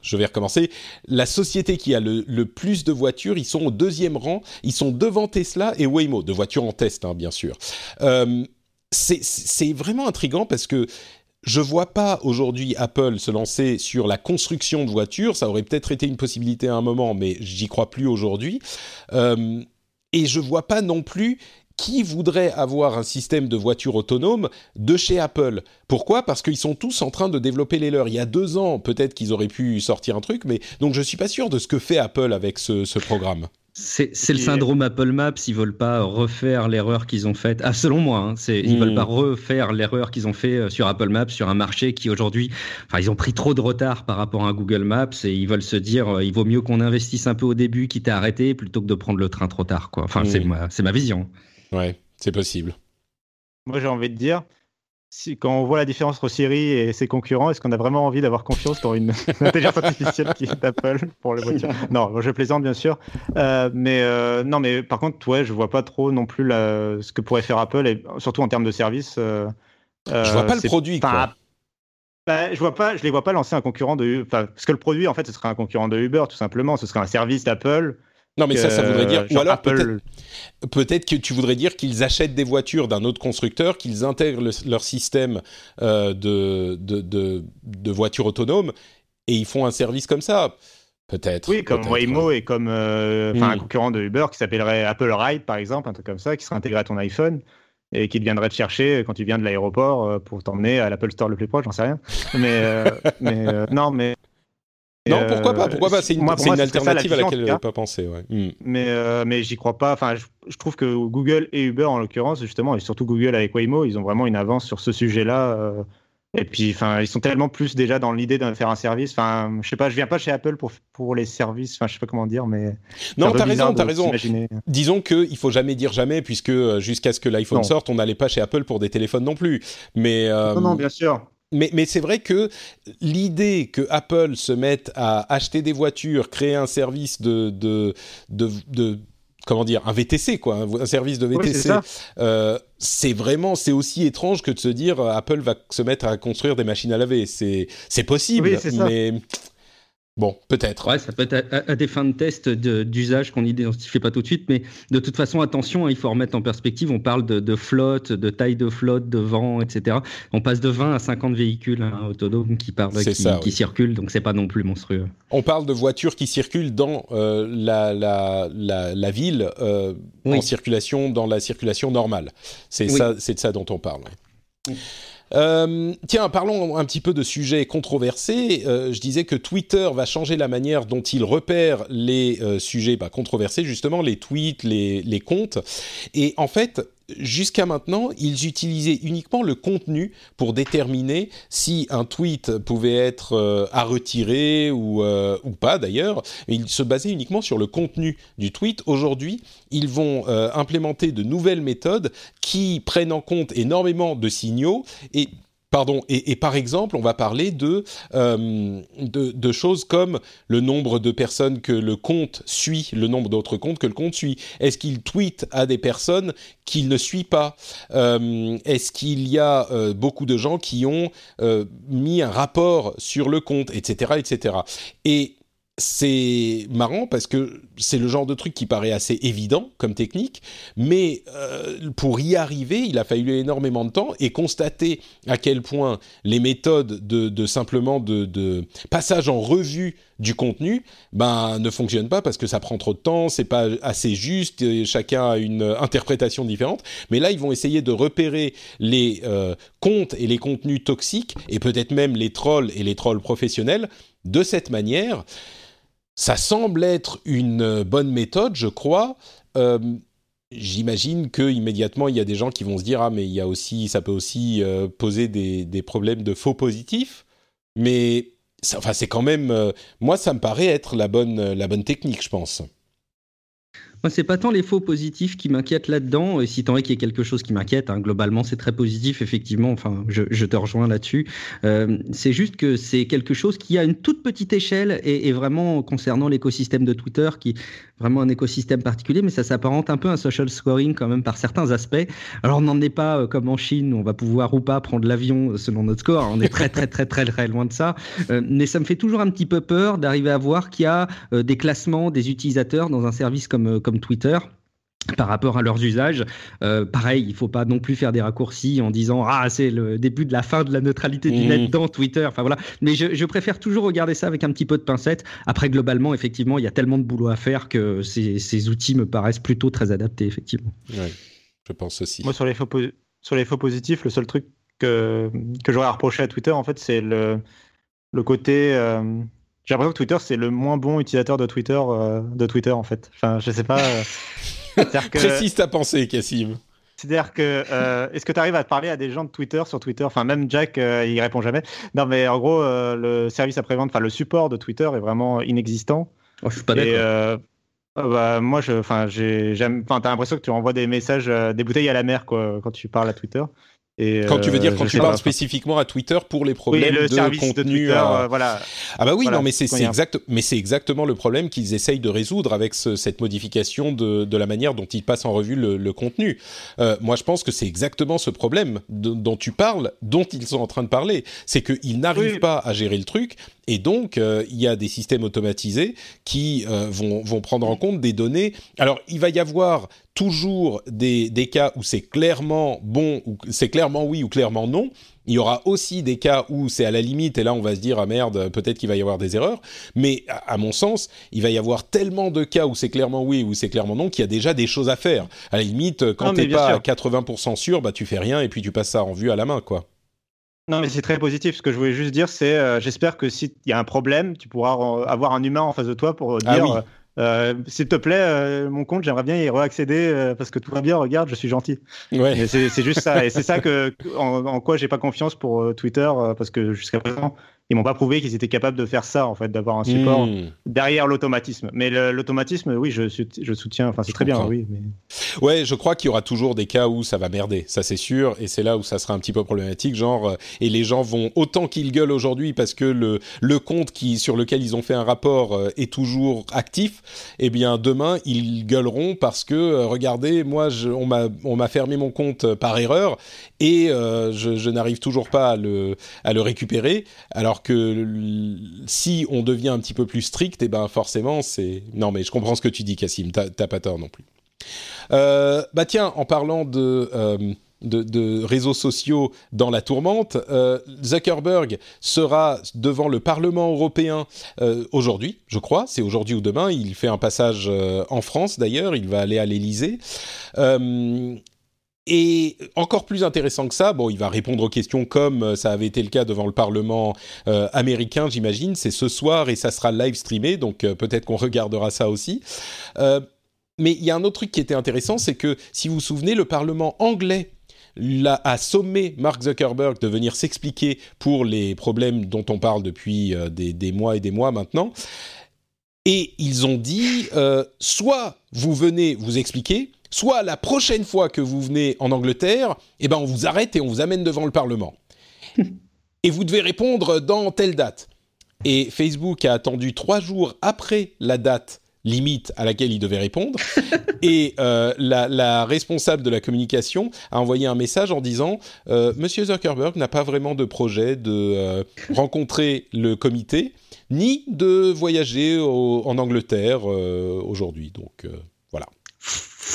je vais recommencer. La société qui a le, plus de voitures, ils sont au deuxième rang. Ils sont devant Tesla et Waymo, de voitures en test, hein, bien sûr. C'est vraiment intrigant parce que je vois pas aujourd'hui Apple se lancer sur la construction de voitures. Ça aurait peut-être été une possibilité à un moment, mais j'y crois plus aujourd'hui. Et je vois pas non plus qui voudrait avoir un système de voiture autonome de chez Apple Pourquoi? Parce qu'ils sont tous en train de développer les leurs. Il y a deux ans, peut-être qu'ils auraient pu sortir un truc, mais donc je suis pas sûr de ce que fait Apple avec ce, ce programme. C'est le syndrome Apple Maps. Ils veulent pas refaire l'erreur qu'ils ont faite. Ah, selon moi, hein, c'est ils veulent pas refaire l'erreur qu'ils ont fait euh, sur Apple Maps, sur un marché qui aujourd'hui, enfin, ils ont pris trop de retard par rapport à Google Maps et ils veulent se dire, euh, il vaut mieux qu'on investisse un peu au début, quitte à arrêter, plutôt que de prendre le train trop tard, quoi. Enfin, c'est ma, c'est ma vision. Ouais, c'est possible. Moi, j'ai envie de dire, si, quand on voit la différence entre Siri et ses concurrents, est-ce qu'on a vraiment envie d'avoir confiance dans une intelligence artificielle qui est Apple pour les voitures? Non, je plaisante bien sûr, euh, mais euh, non, mais par contre, ouais, je vois pas trop non plus la, ce que pourrait faire Apple, et surtout en termes de service. Euh, je vois pas le produit. Quoi. Bah, je vois pas, je les vois pas lancer un concurrent de, parce que le produit en fait, ce serait un concurrent de Uber tout simplement. Ce serait un service d'Apple non, mais ça, ça voudrait dire. Ou alors, peut-être peut que tu voudrais dire qu'ils achètent des voitures d'un autre constructeur, qu'ils intègrent le, leur système euh, de, de, de, de, voitures autonomes et ils font un service comme ça. Peut-être. Oui, comme Waymo et comme euh, un concurrent de Uber qui s'appellerait Apple Ride, par exemple, un truc comme ça, qui serait intégré à ton iPhone et qui viendrait te chercher quand tu viens de l'aéroport euh, pour t'emmener à l'Apple Store le plus proche, j'en sais rien. Mais, euh, mais euh, non, mais non, pourquoi pas Pourquoi pas C'est une, une alternative à laquelle je n'avais pas pensé. Ouais. Mm. Mais, euh, mais j'y crois pas. Enfin, je, je, trouve que Google et Uber, en l'occurrence, justement, et surtout Google avec Waymo, ils ont vraiment une avance sur ce sujet-là. Euh, et puis, enfin, ils sont tellement plus déjà dans l'idée de faire un service. Enfin, je sais pas, je viens pas chez Apple pour, pour les services. Enfin, je sais pas comment dire, mais. Non, t'as raison, t'as raison. Disons qu'il faut jamais dire jamais, puisque euh, jusqu'à ce que l'iPhone sorte, on n'allait pas chez Apple pour des téléphones non plus. Mais. Euh... Non, non, bien sûr mais, mais c'est vrai que l'idée que Apple se mette à acheter des voitures, créer un service de, de, de, de comment dire, un VTC quoi, un, service de VTC, oui, euh, c'est vraiment, c'est aussi étrange que de se dire Apple va se mettre à construire des machines à laver. C'est, c'est possible, oui, mais Bon, peut-être. Ouais, ça peut être à, à des fins de test d'usage qu'on n'identifie pas tout de suite, mais de toute façon, attention, hein, il faut remettre en perspective. On parle de, de, flotte, de taille de flotte, de vent, etc. On passe de 20 à 50 véhicules hein, autonomes qui parlent, qui, ça, qui oui. circulent, donc c'est pas non plus monstrueux. On parle de voitures qui circulent dans euh, la, la, la, la, ville euh, oui. en circulation, dans la circulation normale. C'est oui. ça, c'est de ça dont on parle. Euh, tiens, parlons un petit peu de sujets controversés. Euh, je disais que Twitter va changer la manière dont il repère les euh, sujets bah, controversés, justement les tweets, les, les comptes. Et en fait, jusqu'à maintenant, ils utilisaient uniquement le contenu pour déterminer si un tweet pouvait être euh, à retirer ou, euh, ou pas d'ailleurs. Ils se basaient uniquement sur le contenu du tweet. Aujourd'hui, ils vont euh, implémenter de nouvelles méthodes qui prennent en compte énormément de signaux et Pardon, et, par exemple, on va parler de, euh, de, de, choses comme le nombre de personnes que le compte suit, le nombre d'autres comptes que le compte suit. Est-ce qu'il tweet à des personnes qu'il ne suit pas? Euh, Est-ce qu'il y a euh, beaucoup de gens qui ont mis un rapport sur le compte, etc., etc. Et c'est marrant parce que c'est le genre de truc qui paraît assez évident comme technique, mais euh, pour y arriver, il a fallu énormément de temps et constater à quel point les méthodes de, de simplement de, de, passage en revue du contenu ben, ne fonctionnent pas parce que ça prend trop de temps, c'est pas assez juste, et chacun a une interprétation différente. Mais là, ils vont essayer de repérer les euh, comptes et les contenus toxiques et peut-être même les trolls et les trolls professionnels de cette manière. Ça semble être une bonne méthode, je crois. Euh, J'imagine que immédiatement il y a des gens qui vont se dire ah mais il y a aussi ça peut aussi euh, poser des, problèmes de faux positifs. mais enfin, c'est quand même, moi, ça me paraît être la bonne, la bonne technique, je pense. Moi, c'est pas tant les faux positifs qui m'inquiètent là-dedans, et si tant est qu'il y ait quelque chose qui m'inquiète, hein, globalement, c'est très positif, effectivement, enfin, je, je te rejoins là-dessus. Euh, c'est juste que c'est quelque chose qui a une toute petite échelle, et, et vraiment concernant l'écosystème de Twitter, qui vraiment un écosystème particulier, mais ça s'apparente un peu à un social scoring quand même par certains aspects. Alors on n'en est pas euh, comme en Chine, où on va pouvoir ou pas prendre l'avion selon notre score, on est très très très très très loin de ça, euh, mais ça me fait toujours un petit peu peur d'arriver à voir qu'il y a euh, des classements des utilisateurs dans un service comme, comme Twitter par rapport à leurs usages. Euh, pareil, il faut pas non plus faire des raccourcis en disant ah c'est le début de la fin de la neutralité du net mmh. dans Twitter. Enfin voilà, mais je, je, préfère toujours regarder ça avec un petit peu de pincette. Après globalement, effectivement, il y a tellement de boulot à faire que ces, ces outils me paraissent plutôt très adaptés effectivement. Ouais, je pense aussi. Moi sur les faux sur les faux positifs, le seul truc que que j'aurais à reprocher à Twitter en fait, c'est le le côté euh... J'ai l'impression que Twitter, c'est le moins bon utilisateur de Twitter, euh, de Twitter en fait. Enfin, je sais pas. Euh, que... Précise ta pensée, Cassim. C'est-à-dire que euh, est-ce que tu arrives à parler à des gens de Twitter sur Twitter? Enfin, même Jack, euh, il répond jamais. Non, mais en gros, euh, le service après-vente, enfin le support de Twitter est vraiment inexistant. Oh, je suis pas d'accord. bah, moi, je, enfin, j'ai, enfin, t'as l'impression que tu envoies des messages, des bouteilles à la mer, quoi, quand tu parles à Twitter quand tu veux dire euh, quand tu parles spécifiquement à Twitter pour les problèmes oui, le de contenu, euh, voilà. Ah bah oui, non, mais c'est exact, mais c'est exactement le problème qu'ils essayent de résoudre avec ce, cette modification de, de, la manière dont ils passent en revue le, le contenu. Euh, moi, je pense que c'est exactement ce problème dont tu parles, dont ils sont en train de parler, c'est qu'ils n'arrivent pas à gérer le truc et donc, euh, il y a des systèmes automatisés qui euh, vont, vont, prendre en compte des données. Alors, il va y avoir toujours des, des cas où c'est clairement bon, ou c'est clairement oui ou clairement non. Il y aura aussi des cas où c'est à la limite, et là on va se dire, ah merde, peut-être qu'il va y avoir des erreurs. Mais à, mon sens, il va y avoir tellement de cas où c'est clairement oui ou c'est clairement non qu'il y a déjà des choses à faire. À la limite, quand tu n'es pas à 80% sûr, bah tu fais rien et puis tu passes ça en vue à la main, quoi. Non, mais c'est très positif. Ce que je voulais juste dire, c'est euh, j'espère que s'il y a un problème, tu pourras avoir un humain en face de toi pour ah dire euh, s'il te plaît, euh, mon compte, j'aimerais bien y réaccéder parce que tout va bien, regarde, je suis gentil. Ouais. C'est juste ça. Et c'est ça que, en, en quoi j'ai pas confiance pour Twitter, parce que jusqu'à présent, ils m'ont pas prouvé qu'ils étaient capables de faire ça, en fait, d'avoir un support hmm. derrière l'automatisme. Mais l'automatisme, oui, je, je, soutiens. Enfin, c'est très bien, oui. Mais... Ouais, je crois qu'il y aura toujours des cas où ça va merder, ça c'est sûr, et c'est là où ça sera un petit peu problématique, genre, euh, et les gens vont autant qu'ils gueulent aujourd'hui parce que le le compte qui sur lequel ils ont fait un rapport euh, est toujours actif, eh bien demain ils gueuleront parce que euh, regardez, moi, je, on m'a on m'a fermé mon compte par erreur et je, je n'arrive toujours pas à le à le récupérer, alors que si on devient un petit peu plus strict, eh ben forcément c'est. Non mais je comprends ce que tu dis, Cassim. T'as pas tort non plus. Euh, bah tiens, en parlant de, euh, de, réseaux sociaux dans la tourmente, euh, Zuckerberg sera devant le Parlement européen aujourd'hui, je crois. C'est aujourd'hui ou demain. Il fait un passage en France d'ailleurs. Il va aller à l'Élysée. Et encore plus intéressant que ça, bon, il va répondre aux questions comme euh, ça avait été le cas devant le Parlement euh, américain, j'imagine. C'est ce soir et ça sera live streamé, donc euh, peut-être qu'on regardera ça aussi. mais il y a un autre truc qui était intéressant, c'est que si vous vous souvenez, le Parlement anglais a sommé Mark Zuckerberg de venir s'expliquer pour les problèmes dont on parle depuis des, des, mois et des mois maintenant. Et ils ont dit, soit vous venez vous expliquer, soit la prochaine fois que vous venez en Angleterre, eh ben on vous arrête et on vous amène devant le Parlement. et vous devez répondre dans telle date. Et Facebook a attendu trois jours après la date limite à laquelle il devait répondre. et euh, la, responsable de la communication a envoyé un message en disant euh, Monsieur Zuckerberg n'a pas vraiment de projet de euh, rencontrer le comité, ni de voyager en Angleterre aujourd'hui. Donc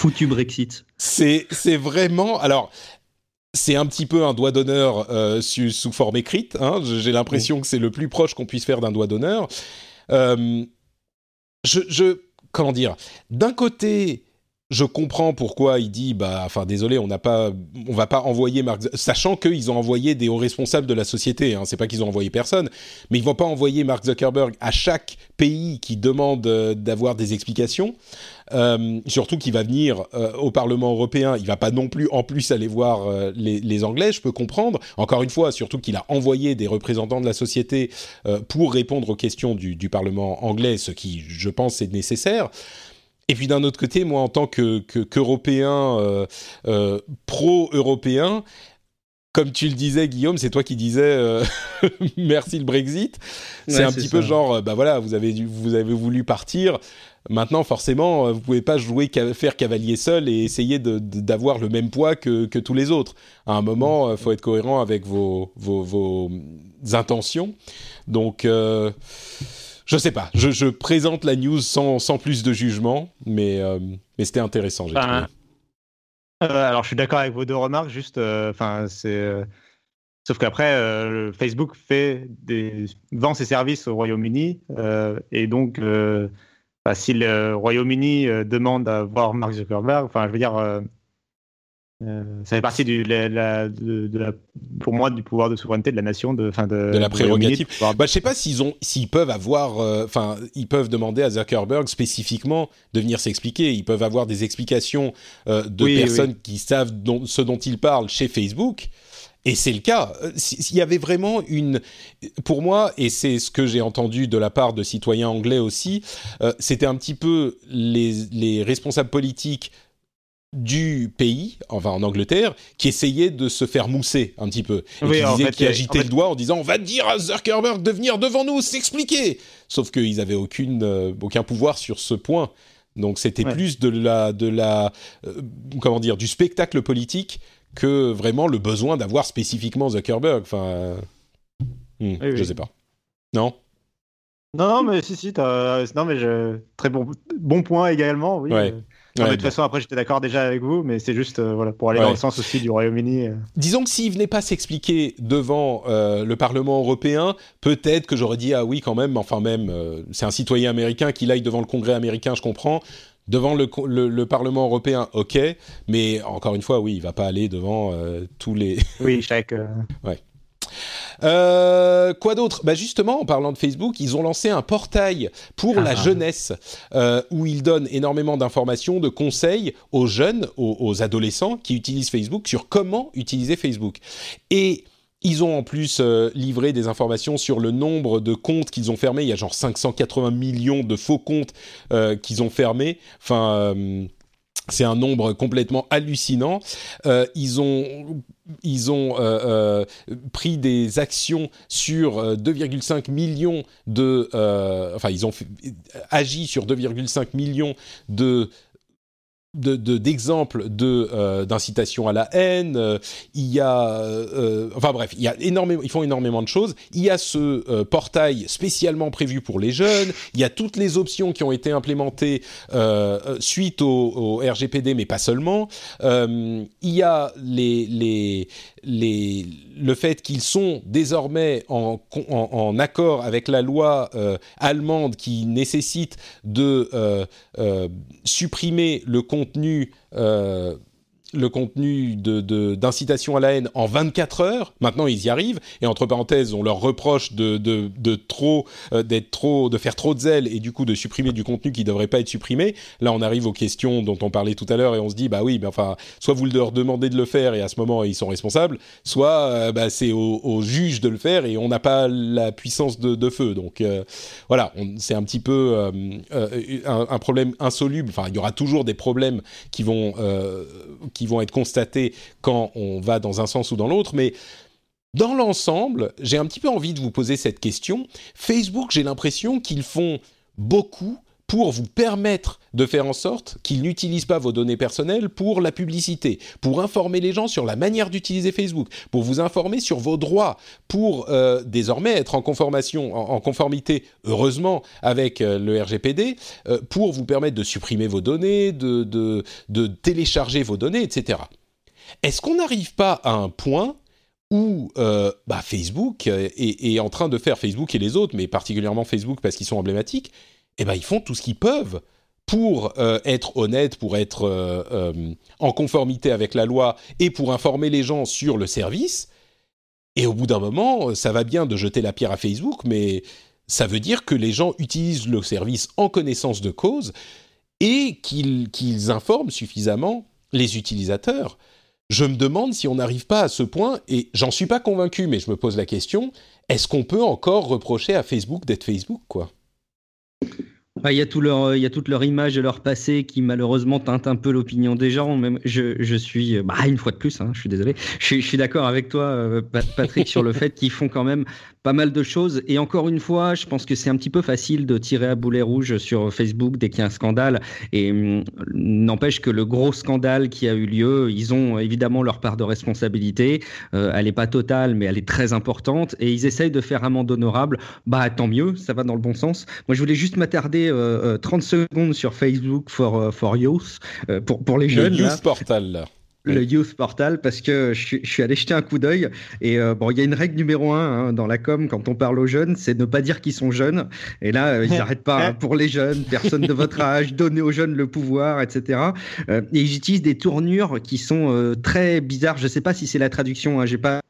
foutu Brexit. C'est vraiment alors. C'est un petit peu un doigt d'honneur euh, sous, forme écrite. Hein. J'ai l'impression que c'est le plus proche qu'on puisse faire d'un doigt d'honneur. Euh, je, comment dire? D'un côté, je comprends pourquoi il dit bah enfin désolé on n'a pas on va pas envoyer Mark sachant qu'ils ont envoyé des hauts responsables de la société hein, c'est pas qu'ils ont envoyé personne mais ils vont pas envoyer Mark Zuckerberg à chaque pays qui demande euh, d'avoir des explications. Euh, surtout qu'il va venir euh, au Parlement européen. Il va pas non plus en plus aller voir euh, les, les, Anglais je peux comprendre. Encore une fois surtout qu'il a envoyé des représentants de la société euh, pour répondre aux questions du, du Parlement anglais ce qui je pense est nécessaire et puis d'un autre côté, moi, en tant que qu'Européen euh, euh, pro-européen, comme tu le disais, Guillaume, c'est toi qui disais euh, merci le Brexit. C'est ouais, un petit ça. peu genre, bah voilà, vous avez vous avez voulu partir. Maintenant, forcément, vous pouvez pas jouer faire cavalier seul et essayer d'avoir le même poids que, que, tous les autres. À un moment, il faut être cohérent avec vos, vos, vos intentions. Donc, euh, je sais pas. Je, je, présente la news sans, sans plus de jugement, mais, euh, mais c'était intéressant. J'ai euh, alors, je suis d'accord avec vos deux remarques. Juste, enfin, c'est. Sauf qu'après, Facebook fait des... vend ses services au Royaume-Uni et donc Enfin, si le Royaume-Uni euh, demande à voir Mark Zuckerberg, enfin, je veux dire, euh, ça fait partie du, la, la, de, de la, pour moi du pouvoir de souveraineté de la nation, de, fin de, de la prérogative. Pouvoir... Bah, je sais pas s'ils ont, s'ils peuvent avoir, enfin, euh, ils peuvent demander à Zuckerberg spécifiquement de venir s'expliquer. Ils peuvent avoir des explications euh, de oui, personnes oui. qui savent ce dont ils parlent chez Facebook. Et c'est le cas. S'il y avait vraiment une, pour moi, et c'est ce que j'ai entendu de la part de citoyens anglais aussi, c'était un petit peu les, les responsables politiques du pays, enfin en Angleterre, qui essayaient de se faire mousser un petit peu. Et oui, qui, disaient, fait, qui agitaient en fait... le doigt en disant on va dire à Zuckerberg de venir devant nous s'expliquer. Sauf qu'ils n'avaient aucune, euh, aucun pouvoir sur ce point. Donc c'était ouais. plus de la, de la, euh, comment dire, du spectacle politique que vraiment le besoin d'avoir spécifiquement Zuckerberg. Enfin, euh... hmm, oui, je oui. sais pas. Non? Non, mais si, si, non, mais je... très bon, bon point également. Oui. Ouais. Non, ouais, de toute façon, après, j'étais d'accord déjà avec vous, mais c'est juste euh, voilà, pour aller ouais. dans le sens aussi du Royaume-Uni. Euh... Disons que s'il venait pas s'expliquer devant euh, le Parlement européen, peut-être que j'aurais dit ah oui quand même, enfin même, c'est un citoyen américain qu'il aille devant le Congrès américain, je comprends. Devant le, le, le, Parlement européen, ok, mais encore une fois, oui, il va pas aller devant tous les. oui, chaque. ouais. Euh, quoi d'autre? Bah Justement, en parlant de Facebook, ils ont lancé un portail pour ah. la jeunesse euh, où ils donnent énormément d'informations, de conseils aux jeunes, aux, aux, adolescents qui utilisent Facebook sur comment utiliser Facebook. Et ils ont en plus euh, livré des informations sur le nombre de comptes qu'ils ont fermés. Il y a genre 580 millions de faux comptes qu'ils ont fermés. Enfin c'est un nombre complètement hallucinant. Euh, ils ont, euh, euh, pris des actions sur 2,5 millions de, enfin ils ont agi sur 2,5 millions de d'exemples de, de, euh, d'incitation à la haine. Euh, il y a, euh, enfin bref, il y a énormément, ils font énormément de choses. Il y a ce euh, portail spécialement prévu pour les jeunes. Il y a toutes les options qui ont été implémentées euh, suite au, au, RGPD, mais pas seulement. il y a les, les, les, le fait qu'ils sont désormais en, accord avec la loi allemande qui nécessite de supprimer le contenu euh, le contenu d'incitation de, de, à la haine en 24 heures. Maintenant, ils y arrivent. Et entre parenthèses, on leur reproche de, de, de trop, euh, d'être trop, de faire trop de zèle et du coup de supprimer du contenu qui devrait pas être supprimé. Là, on arrive aux questions dont on parlait tout à l'heure et on se dit, bah oui, mais enfin, soit vous leur demandez de le faire et à ce moment ils sont responsables, soit euh, bah, c'est au, au, juge de le faire et on n'a pas la puissance de, feu. Donc euh, voilà, c'est un petit peu euh, un, un, problème insoluble. Enfin, il y aura toujours des problèmes qui vont qui qui vont être constatés quand on va dans un sens ou dans l'autre, mais dans l'ensemble, j'ai un petit peu envie de vous poser cette question. Facebook, j'ai l'impression qu'ils font beaucoup pour vous permettre de faire en sorte qu'ils n'utilisent pas vos données personnelles pour la publicité, pour informer les gens sur la manière d'utiliser Facebook, pour vous informer sur vos droits, pour euh, désormais être en, conformité, heureusement, avec euh, le RGPD, euh, pour vous permettre de supprimer vos données, de, télécharger vos données, etc. Est-ce qu'on n'arrive pas à un point où bah, Facebook est, en train de faire, Facebook et les autres, mais particulièrement Facebook parce qu'ils sont emblématiques, eh ben, ils font tout ce qu'ils peuvent pour être honnête, pour être en conformité avec la loi et pour informer les gens sur le service. Et au bout d'un moment, ça va bien de jeter la pierre à Facebook, mais ça veut dire que les gens utilisent le service en connaissance de cause et qu'ils informent suffisamment les utilisateurs. Je me demande si on n'arrive pas à ce point, et j'en suis pas convaincu, mais je me pose la question, est-ce qu'on peut encore reprocher à Facebook d'être Facebook, quoi? Il y, a tout leur, il y a toute leur image et leur passé qui malheureusement teinte un peu l'opinion des gens. Même je, je suis, bah, une fois de plus, hein, je suis désolé, je, je suis d'accord avec toi, euh, Patrick, sur le fait qu'ils font quand même pas mal de choses. Et encore une fois, je pense que c'est un petit peu facile de tirer à boulet rouge sur Facebook dès qu'il y a un scandale. Et hum, n'empêche que le gros scandale qui a eu lieu, ils ont évidemment leur part de responsabilité. Euh, elle n'est pas totale, mais elle est très importante. Et ils essayent de faire amende honorable. Bah tant mieux, ça va dans le bon sens. Moi, je voulais juste m'attarder 30 euh, euh, secondes sur Facebook for, for Youth, pour, pour les jeunes. Le Youth Portal, là le Youth Portal parce que je, suis allé jeter un coup d'œil et euh, bon il y a une règle numéro un hein, dans la com quand on parle aux jeunes c'est ne pas dire qu'ils sont jeunes. Et là euh, ils n'arrêtent pas hein, pour les jeunes personne de votre âge donner aux jeunes le pouvoir etc euh, et ils utilisent des tournures qui sont très bizarres. Je sais pas si c'est la traduction hein, j'ai pas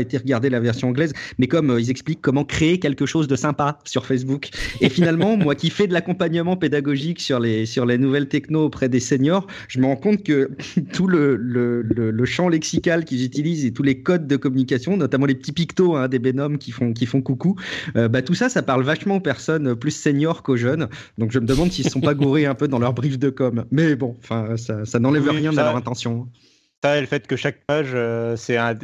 été regarder la version anglaise, mais comme euh, ils expliquent comment créer quelque chose de sympa sur Facebook. Et finalement, moi qui fais de l'accompagnement pédagogique sur les, sur les nouvelles techno auprès des seniors, je me rends compte que tout le, le, le, champ lexical qu'ils utilisent et tous les codes de communication, notamment les petits pictos hein, des bénoms qui font, qui font coucou, euh, bah, tout ça, ça parle vachement aux personnes plus seniors qu'aux jeunes. Donc je me demande s'ils ne sont pas gourés un peu dans leur brief de com. Mais bon, ça, ça n'enlève rien à leur intention. Ça, et le fait que chaque page, euh, c'est un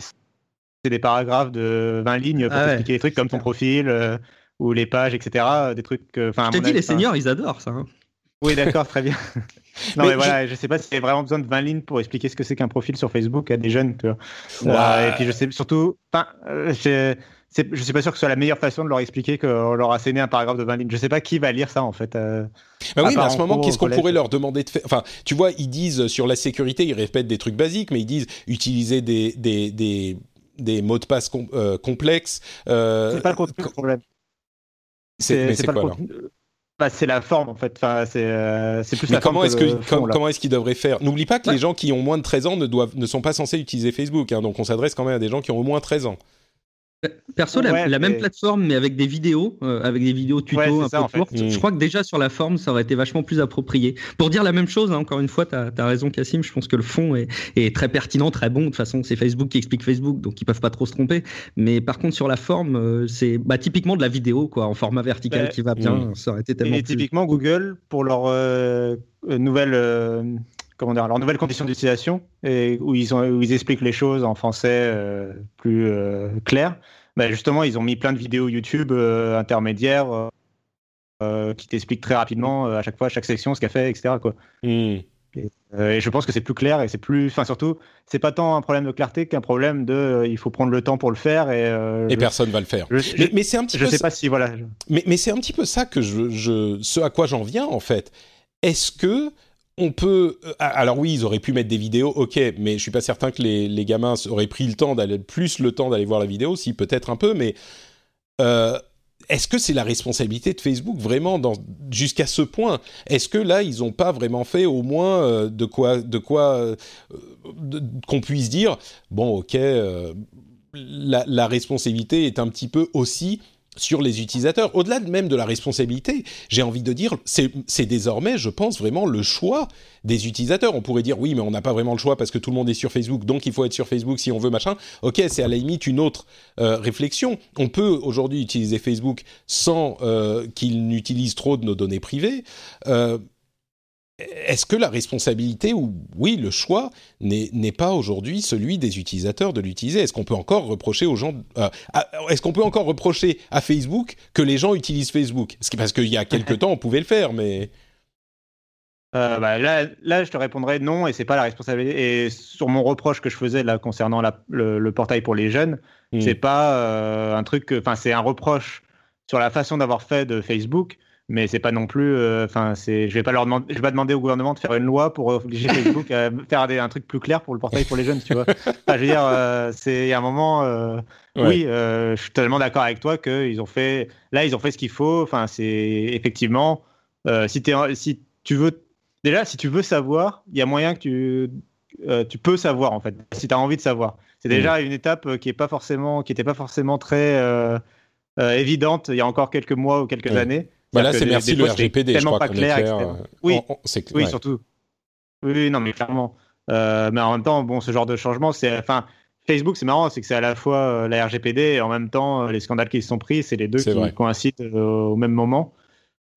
c'est des paragraphes de 20 lignes pour ah expliquer des trucs comme ton profil euh, ou les pages, etc. Des trucs. Euh, enfin, je t'ai dit, les seniors, ils adorent ça. Hein. Oui, d'accord, très bien. non, mais, voilà, je sais pas s'il y a vraiment besoin de 20 lignes pour expliquer ce que c'est qu'un profil sur Facebook à des jeunes. Tu vois. Euh, et puis, je sais surtout. Enfin, je je suis pas sûr que ce soit la meilleure façon de leur expliquer qu'on leur a asséné un paragraphe de 20 lignes. Je sais pas qui va lire ça en fait. bah oui, mais à ce moment, qu'est-ce qu'on pourrait leur demander de faire? Enfin, tu vois, ils disent sur la sécurité, ils répètent des trucs basiques, mais ils disent utiliser des, des, des des mots de passe euh, complexes. Euh, c'est pas le contenu le problème. C'est pas quoi, bah, c'est la forme en fait. Enfin, c'est euh, plus la comment est-ce que, comment est-ce qu'ils devraient faire? N'oublie pas que les gens qui ont moins de 13 ans ne doivent ne sont pas censés utiliser Facebook. Hein, donc on s'adresse quand même à des gens qui ont au moins 13 ans. Perso, la, même plateforme, mais avec des vidéos, euh, avec des vidéos tuto un peu courtes. Je crois que déjà sur la forme, ça aurait été vachement plus approprié. Pour dire la même chose, hein, encore une fois, tu as, raison, Cassim. Je pense que le fond est, très pertinent, très bon. De toute façon, c'est Facebook qui explique Facebook, donc ils peuvent pas trop se tromper. Mais par contre, sur la forme, euh, c'est bah, typiquement de la vidéo, quoi, en format vertical qui va bien. Mm. Ça aurait été tellement. Et typiquement, Google, pour leur euh, nouvelle comment dire, leurs nouvelles conditions d'utilisation et où ils, ont, où ils expliquent les choses en français euh, plus euh, clair. Bah, justement, ils ont mis plein de vidéos YouTube euh, intermédiaires qui t'expliquent très rapidement à chaque fois, à chaque section, ce qu'elle fait, etc. Quoi. Hmm. Et, je pense que c'est plus clair et c'est plus, enfin surtout, c'est pas tant un problème de clarté qu'un problème de, il faut prendre le temps pour le faire et. et personne va le faire. mais, c'est un petit. Je sais pas si voilà. Mais, mais c'est un petit peu ça que je, je ce à quoi j'en viens en fait. Est-ce que on peut. Euh, alors oui, ils auraient pu mettre des vidéos, ok, mais je suis pas certain que les, gamins auraient pris le temps d'aller plus le temps d'aller voir la vidéo, si peut-être un peu, mais euh, est-ce que c'est la responsabilité de Facebook vraiment jusqu'à ce point? Est-ce que là ils n'ont pas vraiment fait au moins euh, de quoi, de quoi qu'on puisse dire bon, ok, la, responsabilité est un petit peu aussi sur les utilisateurs. Au-delà même de la responsabilité, j'ai envie de dire, c'est désormais, je pense, vraiment le choix des utilisateurs. On pourrait dire, oui, mais on n'a pas vraiment le choix parce que tout le monde est sur Facebook, donc il faut être sur Facebook si on veut machin. Ok, c'est à la limite une autre euh, réflexion. On peut aujourd'hui utiliser Facebook sans euh, qu'il n'utilise trop de nos données privées. Euh, est-ce que la responsabilité ou oui le choix n'est pas aujourd'hui celui des utilisateurs de l'utiliser? Est-ce qu'on peut encore reprocher aux gens euh, Est-ce qu'on peut encore reprocher à Facebook que les gens utilisent Facebook? Parce qu'il y a quelques temps on pouvait le faire, mais euh, bah, là, là, je te répondrais non, et c'est pas la responsabilité. Et sur mon reproche que je faisais là concernant le, portail pour les jeunes, hmm. c'est pas euh, un truc, enfin c'est un reproche sur la façon d'avoir fait de Facebook mais c'est pas non plus euh, enfin c'est je vais pas leur demander je vais pas demander au gouvernement de faire une loi pour obliger Facebook à faire des, un truc plus clair pour le portail pour les jeunes tu vois. Je veux dire euh, c'est un moment euh, oui je suis totalement d'accord avec toi que ils ont fait là ils ont fait ce qu'il faut. Enfin c'est effectivement si tu si tu veux déjà, si tu veux savoir, il y a moyen que tu, euh, tu peux savoir en fait, si tu as envie de savoir. C'est déjà une étape euh, qui est pas forcément, qui n'était pas forcément très euh, évidente il y a encore quelques mois ou quelques années. Bah là, c'est merci le RGPD, je crois pas clair. clair oui, oui, surtout. Oui, non, mais clairement. mais en même temps, bon, ce genre de changement, c'est, enfin, Facebook, c'est marrant, c'est que c'est à la fois la RGPD et en même temps les scandales qui se sont pris, c'est les deux qui coïncident au même moment.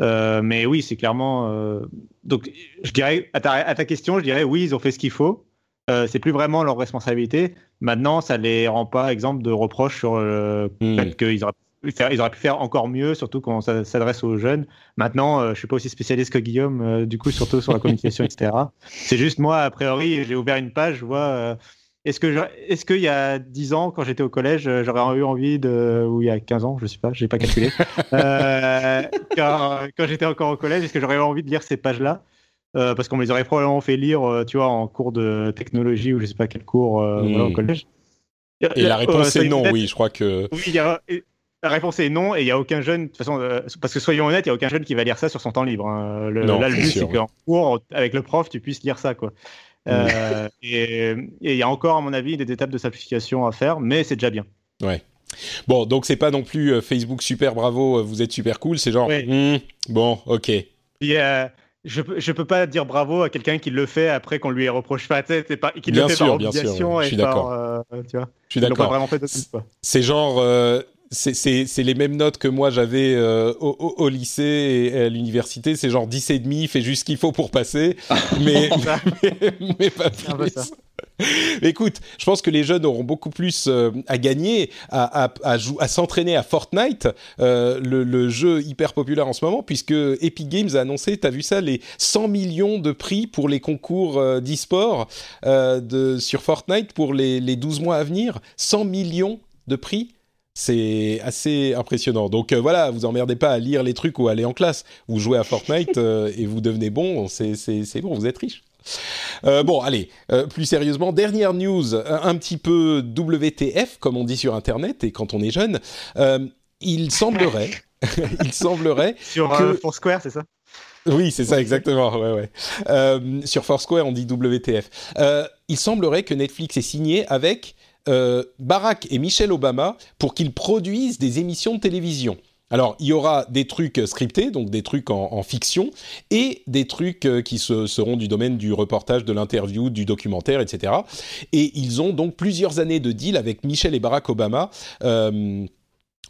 Euh, mais oui, c'est clairement. Euh, donc, je dirais, à ta, question, je dirais oui, ils ont fait ce qu'il faut. Euh, c'est plus vraiment leur responsabilité. Maintenant, ça les rend pas exemple de reproches sur le hmm. fait qu'ils auraient, ils auraient pu faire encore mieux, surtout quand ça s'adresse aux jeunes. Maintenant, je suis pas aussi spécialiste que Guillaume, du coup, surtout sur la communication, etc. C'est juste moi, a priori, j'ai ouvert une page, je vois est-ce que est-ce qu'il y a 10 ans, quand j'étais au collège, euh, j'aurais eu envie de, ou il y a 15 ans, je sais pas, j'ai pas calculé, euh, quand, j'étais encore au collège, est-ce que j'aurais eu envie de lire ces pages-là? Euh, Parce qu'on me les aurait probablement fait lire, tu vois, en cours de technologie ou je sais pas quel cours au hmm. collège. Et la réponse est non, oui, je crois que. Oui, la réponse est non, et il n'y a aucun jeune, de toute façon, parce que soyons honnêtes, il n'y a aucun jeune qui va lire ça sur son temps libre. Hein. Le, là, le but, c'est qu'en cours, avec le prof, tu puisses lire ça, quoi. Euh, et il y a encore, à mon avis, des étapes de simplification à faire, mais c'est déjà bien. Ouais. Bon, donc c'est pas non plus euh, Facebook super bravo, euh, vous êtes super cool, c'est genre, hmm, bon, ok. je, je peux pas dire bravo à quelqu'un qui le fait après qu'on lui reproche pas, tête pas qui le fait par obligation je suis d'accord. tu vois. Je suis d'accord. C'est genre, c'est les mêmes notes que moi j'avais euh, au, lycée et à l'université. C'est genre 10 et demi, fait juste ce qu'il faut pour passer, mais, mais, pas plus. Écoute, je pense que les jeunes auront beaucoup plus euh, à gagner à, à, à s'entraîner à Fortnite, euh, le, jeu hyper populaire en ce moment, puisque Epic Games a annoncé, tu as vu ça, les 100 millions de prix pour les concours d'e-sport sur Fortnite pour les, les 12 mois à venir. 100 millions de prix c'est assez impressionnant. Donc euh, voilà, vous emmerdez pas à lire les trucs ou à aller en classe. Vous jouez à Fortnite euh, et vous devenez bon, c'est bon, vous êtes riche. Euh, bon, allez, plus sérieusement, dernière news, un, petit peu WTF, comme on dit sur Internet, et quand on est jeune, il semblerait, il semblerait sur Foursquare, c'est ça? Oui, c'est ça exactement. Ouais, ouais. sur Foursquare, on dit WTF. il semblerait que Netflix est signé avec euh, Barack et Michelle Obama pour qu'ils produisent des émissions de télévision. Alors, il y aura des trucs scriptés, donc des trucs en, fiction, et des trucs euh, qui seront du domaine du reportage, de l'interview, du documentaire, etc. Et ils ont donc plusieurs années de deal avec Michelle et Barack Obama. Euh,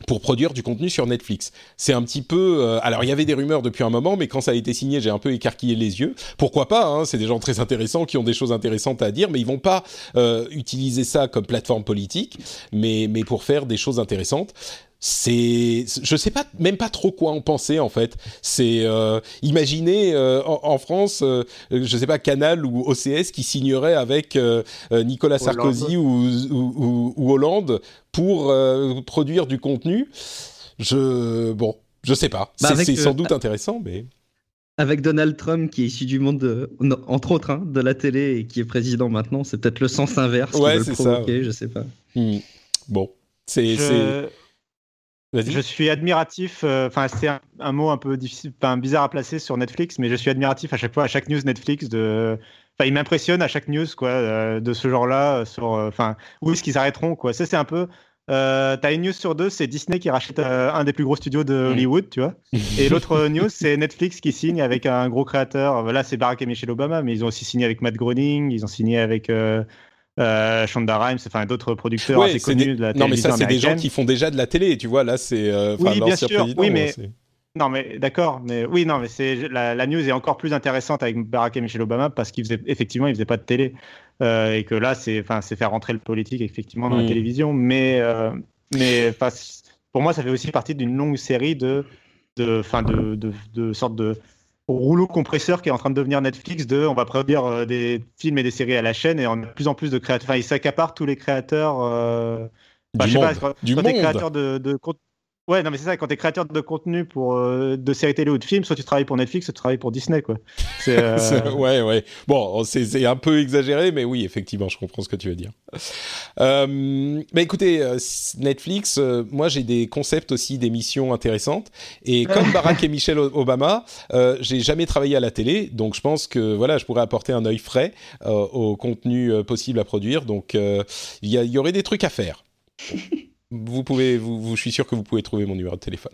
pour produire du contenu sur Netflix. C'est un petit peu... Euh, alors, il y avait des rumeurs depuis un moment, mais quand ça a été signé, j'ai un peu écarquillé les yeux. Pourquoi pas hein, C'est des gens très intéressants qui ont des choses intéressantes à dire, mais ils vont pas euh, utiliser ça comme plateforme politique, mais, mais pour faire des choses intéressantes c'est je sais pas même pas trop quoi en penser en fait. C'est euh, imaginez euh, en, France euh, je sais pas Canal ou OCS qui signerait avec euh, Nicolas Sarkozy ou, ou, ou, Hollande pour produire du contenu. Je bon je sais pas. Bah, c'est sans doute intéressant mais. Avec Donald Trump qui est issu du monde, de, entre autres, hein, de la télé et qui est président maintenant, c'est peut-être le sens inverse ouais, qui veut le provoquer, ça, je sais pas. Hmm. Bon, c'est je suis admiratif. Euh, enfin, c'est un, mot un peu difficile, bizarre à placer sur Netflix, mais je suis admiratif à chaque fois, à chaque news Netflix. De, enfin, il m'impressionne à chaque news, quoi, euh, de ce genre-là. Euh, sur, enfin, où est-ce qu'ils arrêteront, quoi. Ça, c'est un peu. Euh, T'as une news sur deux, c'est Disney qui rachète un des plus gros studios de mm. Hollywood, tu vois. Et l'autre news, c'est Netflix qui signe avec un gros créateur. Là, c'est Barack et Michelle Obama, mais ils ont aussi signé avec Matt Groening, ils ont signé avec euh, Shonda Rhimes, enfin d'autres producteurs assez connus de la télévision Non, mais ça, c'est des gens qui font déjà de la télé, tu vois. Là, c'est. Euh, oui, bien sûr. Oui, mais. Non, mais d'accord. Mais oui, non, mais c'est la, news est encore plus intéressante avec Barack et Michelle Obama parce qu'ils faisaient effectivement, ils faisaient pas de télé euh, et que là, c'est enfin, c'est faire rentrer le politique effectivement dans la hmm. télévision. Mais euh, mais pour moi, ça fait aussi partie d'une longue série de de fin de, de, de sortes de rouleau compresseur qui est en train de devenir Netflix de on va produire euh, des films et des séries à la chaîne et on a de plus en plus de créateurs. Enfin ils s'accaparent tous les créateurs euh... du je sais pas, quand, du quand créateur de, de ouais non mais c'est ça quand t'es créateur de contenu pour euh, de séries télé ou de films soit tu travailles pour Netflix soit tu travailles pour Disney quoi euh... ouais ouais bon c'est un peu exagéré mais oui effectivement je comprends ce que tu veux dire Euh, bah écoutez, euh, Netflix, euh, moi j'ai des concepts aussi d'émissions intéressantes. Et comme Barack et Michelle Obama, euh, j'ai jamais travaillé à la télé, donc je pense que voilà, je pourrais apporter un œil frais euh, au contenu euh, possible à produire. Donc il y, a- il y aurait des trucs à faire. vous pouvez, vous, vous- je suis sûr que vous pouvez trouver mon numéro de téléphone.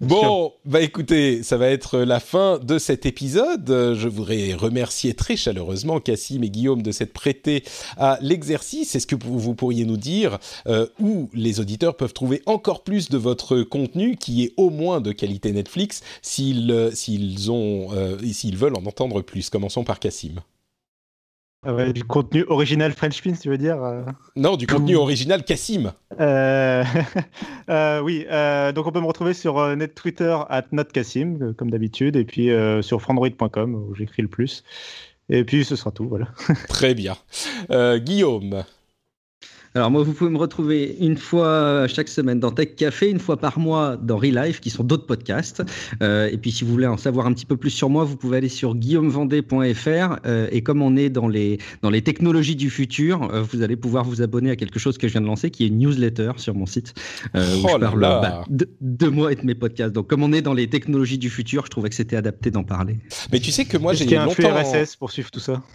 Bon, bah écoutez, ça va être la fin de cet épisode. Je voudrais remercier très chaleureusement Cassim et Guillaume de s'être prêtés à l'exercice. Est-ce que vous vous pourriez nous dire euh, où les auditeurs peuvent trouver encore plus de votre contenu qui est au moins de qualité Netflix s'ils euh, s'ils ont euh, s'ils veulent en entendre plus? Commençons par Cassim. Ah ouais, du contenu original French Pins, tu veux dire euh Non, du contenu original Cassim. Euh, euh, oui, euh, donc on peut me retrouver sur net Twitter at notcassim, comme d'habitude, et puis sur frandroid.com où j'écris le plus. Et puis ce sera tout, voilà. Très bien. Guillaume. Alors moi, vous pouvez me retrouver une fois chaque semaine dans Tech Café, une fois par mois dans Relife, qui sont d'autres podcasts. Euh, et puis si vous voulez en savoir un petit peu plus sur moi, vous pouvez aller sur guillaumevendée.fr. Euh, et comme on est dans les, dans les technologies du futur, euh, vous allez pouvoir vous abonner à quelque chose que je viens de lancer, qui est une newsletter sur mon site, euh, où Oh je là parle là. bah, de, de moi et de mes podcasts. Donc comme on est dans les technologies du futur, je trouvais que c'était adapté d'en parler. Mais tu sais que moi j'ai a un flux longtemps. RSS pour suivre tout ça?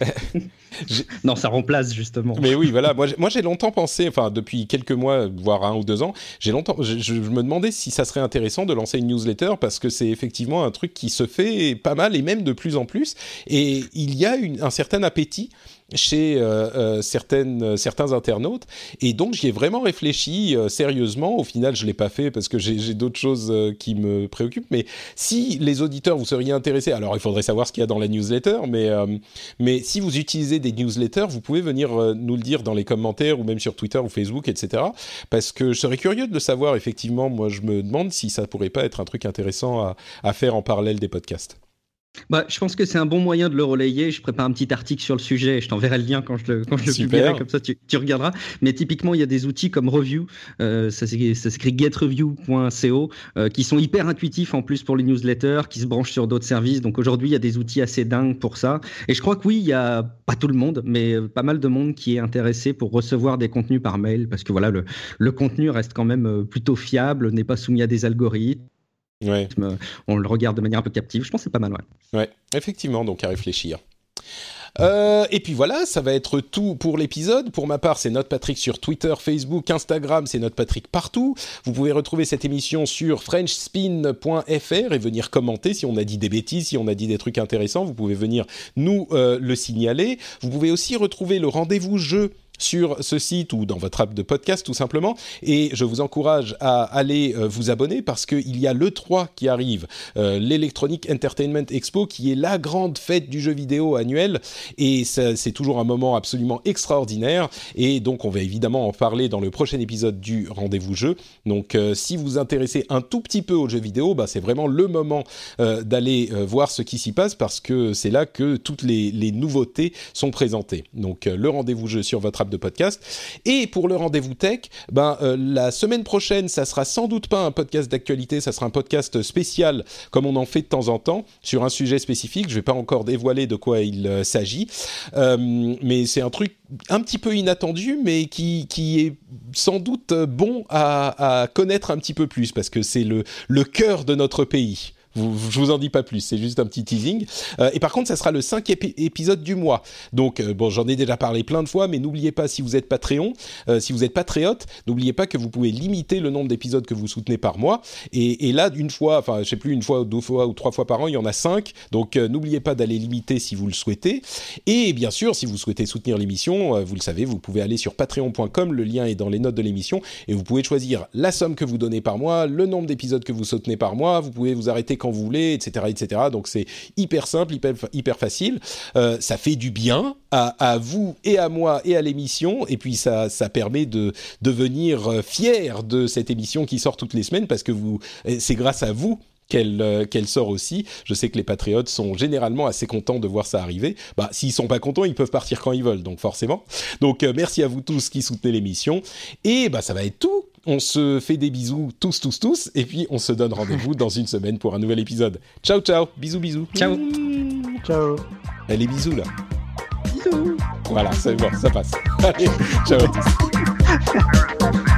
Non, ça remplace justement. Mais oui, voilà. Moi, j'ai longtemps pensé, enfin, depuis quelques mois, voire un ou deux ans, j'ai longtemps, je, me demandais si ça serait intéressant de lancer une newsletter parce que c'est effectivement un truc qui se fait pas mal et même de plus en plus. Et il y a un certain appétit chez euh, euh, certaines, euh, certains internautes. Et donc, j'y ai vraiment réfléchi euh, sérieusement. Au final, je l'ai pas fait parce que j'ai d'autres choses qui me préoccupent. Mais si les auditeurs, vous seriez intéressés, alors il faudrait savoir ce qu'il y a dans la newsletter, mais, mais si vous utilisez des newsletters, vous pouvez venir nous le dire dans les commentaires ou même sur Twitter ou Facebook, etc. Parce que je serais curieux de le savoir, effectivement. Moi, je me demande si ça pourrait pas être un truc intéressant à, à faire en parallèle des podcasts. Bah, je pense que c'est un bon moyen de le relayer. Je prépare un petit article sur le sujet. et Je t'enverrai le lien quand je le, quand je le Super. publierai, comme ça tu, tu regarderas. Mais typiquement, il y a des outils comme Review, euh, ça s'écrit ça s'écrit getreview.co, euh, qui sont hyper intuitifs en plus pour les newsletters, qui se branchent sur d'autres services. Donc aujourd'hui, il y a des outils assez dingues pour ça. Et je crois que oui, il y a pas tout le monde, mais euh, pas mal de monde qui est intéressé pour recevoir des contenus par mail, parce que voilà, le, le contenu reste quand même euh, plutôt fiable, n'est pas soumis à des algorithmes. Ouais, On le regarde de manière un peu captive. Je pense que c'est pas mal, ouais. ouais, effectivement, donc à réfléchir. Euh, et puis voilà, ça va être tout pour l'épisode. Pour ma part, c'est Note Patrick sur Twitter, Facebook, Instagram, c'est Note Patrick partout. Vous pouvez retrouver cette émission sur frenchspin.fr et venir commenter si on a dit des bêtises, si on a dit des trucs intéressants. Vous pouvez venir nous euh, le signaler. Vous pouvez aussi retrouver le rendez-vous jeu sur ce site ou dans votre app de podcast tout simplement. Et je vous encourage à aller euh, vous abonner parce qu'il y a le 3 qui arrive, euh, l'Electronic Entertainment Expo, qui est la grande fête du jeu vidéo annuel. Et c'est toujours un moment absolument extraordinaire. Et donc on va évidemment en parler dans le prochain épisode du rendez-vous jeu. Donc euh, si vous vous intéressez un tout petit peu aux jeux vidéo, bah, c'est vraiment le moment d'aller voir ce qui s'y passe parce que c'est là que toutes les, les nouveautés sont présentées. Donc le rendez-vous jeu sur votre app de podcast. Et pour le rendez-vous tech, ben, euh, la semaine prochaine, ça sera sans doute pas un podcast d'actualité, ça sera un podcast spécial comme on en fait de temps en temps sur un sujet spécifique. Je vais pas encore dévoiler de quoi il euh, s'agit, Euh, mais c'est un truc un petit peu inattendu, mais qui, qui est sans doute bon à, à connaître un petit peu plus parce que c'est le, le cœur de notre pays. Vous, je vous en dis pas plus, c'est juste un petit teasing. Euh, et par contre, ça sera le cinquième épi- épisode du mois. Donc, euh, bon, j'en ai déjà parlé plein de fois, mais n'oubliez pas, si vous êtes Patreon, euh, si vous êtes patriote, n'oubliez pas que vous pouvez limiter le nombre d'épisodes que vous soutenez par mois. Et, là, une fois, enfin, je sais plus, une fois, deux fois ou trois fois par an, il y en a cinq. Donc, n'oubliez pas d'aller limiter si vous le souhaitez. Et bien sûr, si vous souhaitez soutenir l'émission, vous le savez, vous pouvez aller sur patreon.com, le lien est dans les notes de l'émission, et vous pouvez choisir la somme que vous donnez par mois, le nombre d'épisodes que vous soutenez par mois, vous pouvez vous arrêter quand vous voulez, etc. etc. Donc c'est hyper simple, hyper, facile, Euh, ça fait du bien à, à vous et à moi et à l'émission, et puis ça, ça permet de devenir euh, fier de cette émission qui sort toutes les semaines, parce que vous, c'est grâce à vous qu'elle euh, qu'elle sort aussi. Je sais que les patriotes sont généralement assez contents de voir ça arriver. Bah, s'ils sont pas contents, ils peuvent partir quand ils veulent, donc forcément. Donc euh, merci à vous tous qui soutenez l'émission. Et bah ça va être tout. On se fait des bisous tous, tous, tous, et puis on se donne rendez-vous dans une semaine pour un nouvel épisode. Ciao, ciao, bisous, bisous. Ciao. Ciao Eh, les bisous là. Bisous. Voilà, c'est bon, ça passe. Allez, ciao à tous.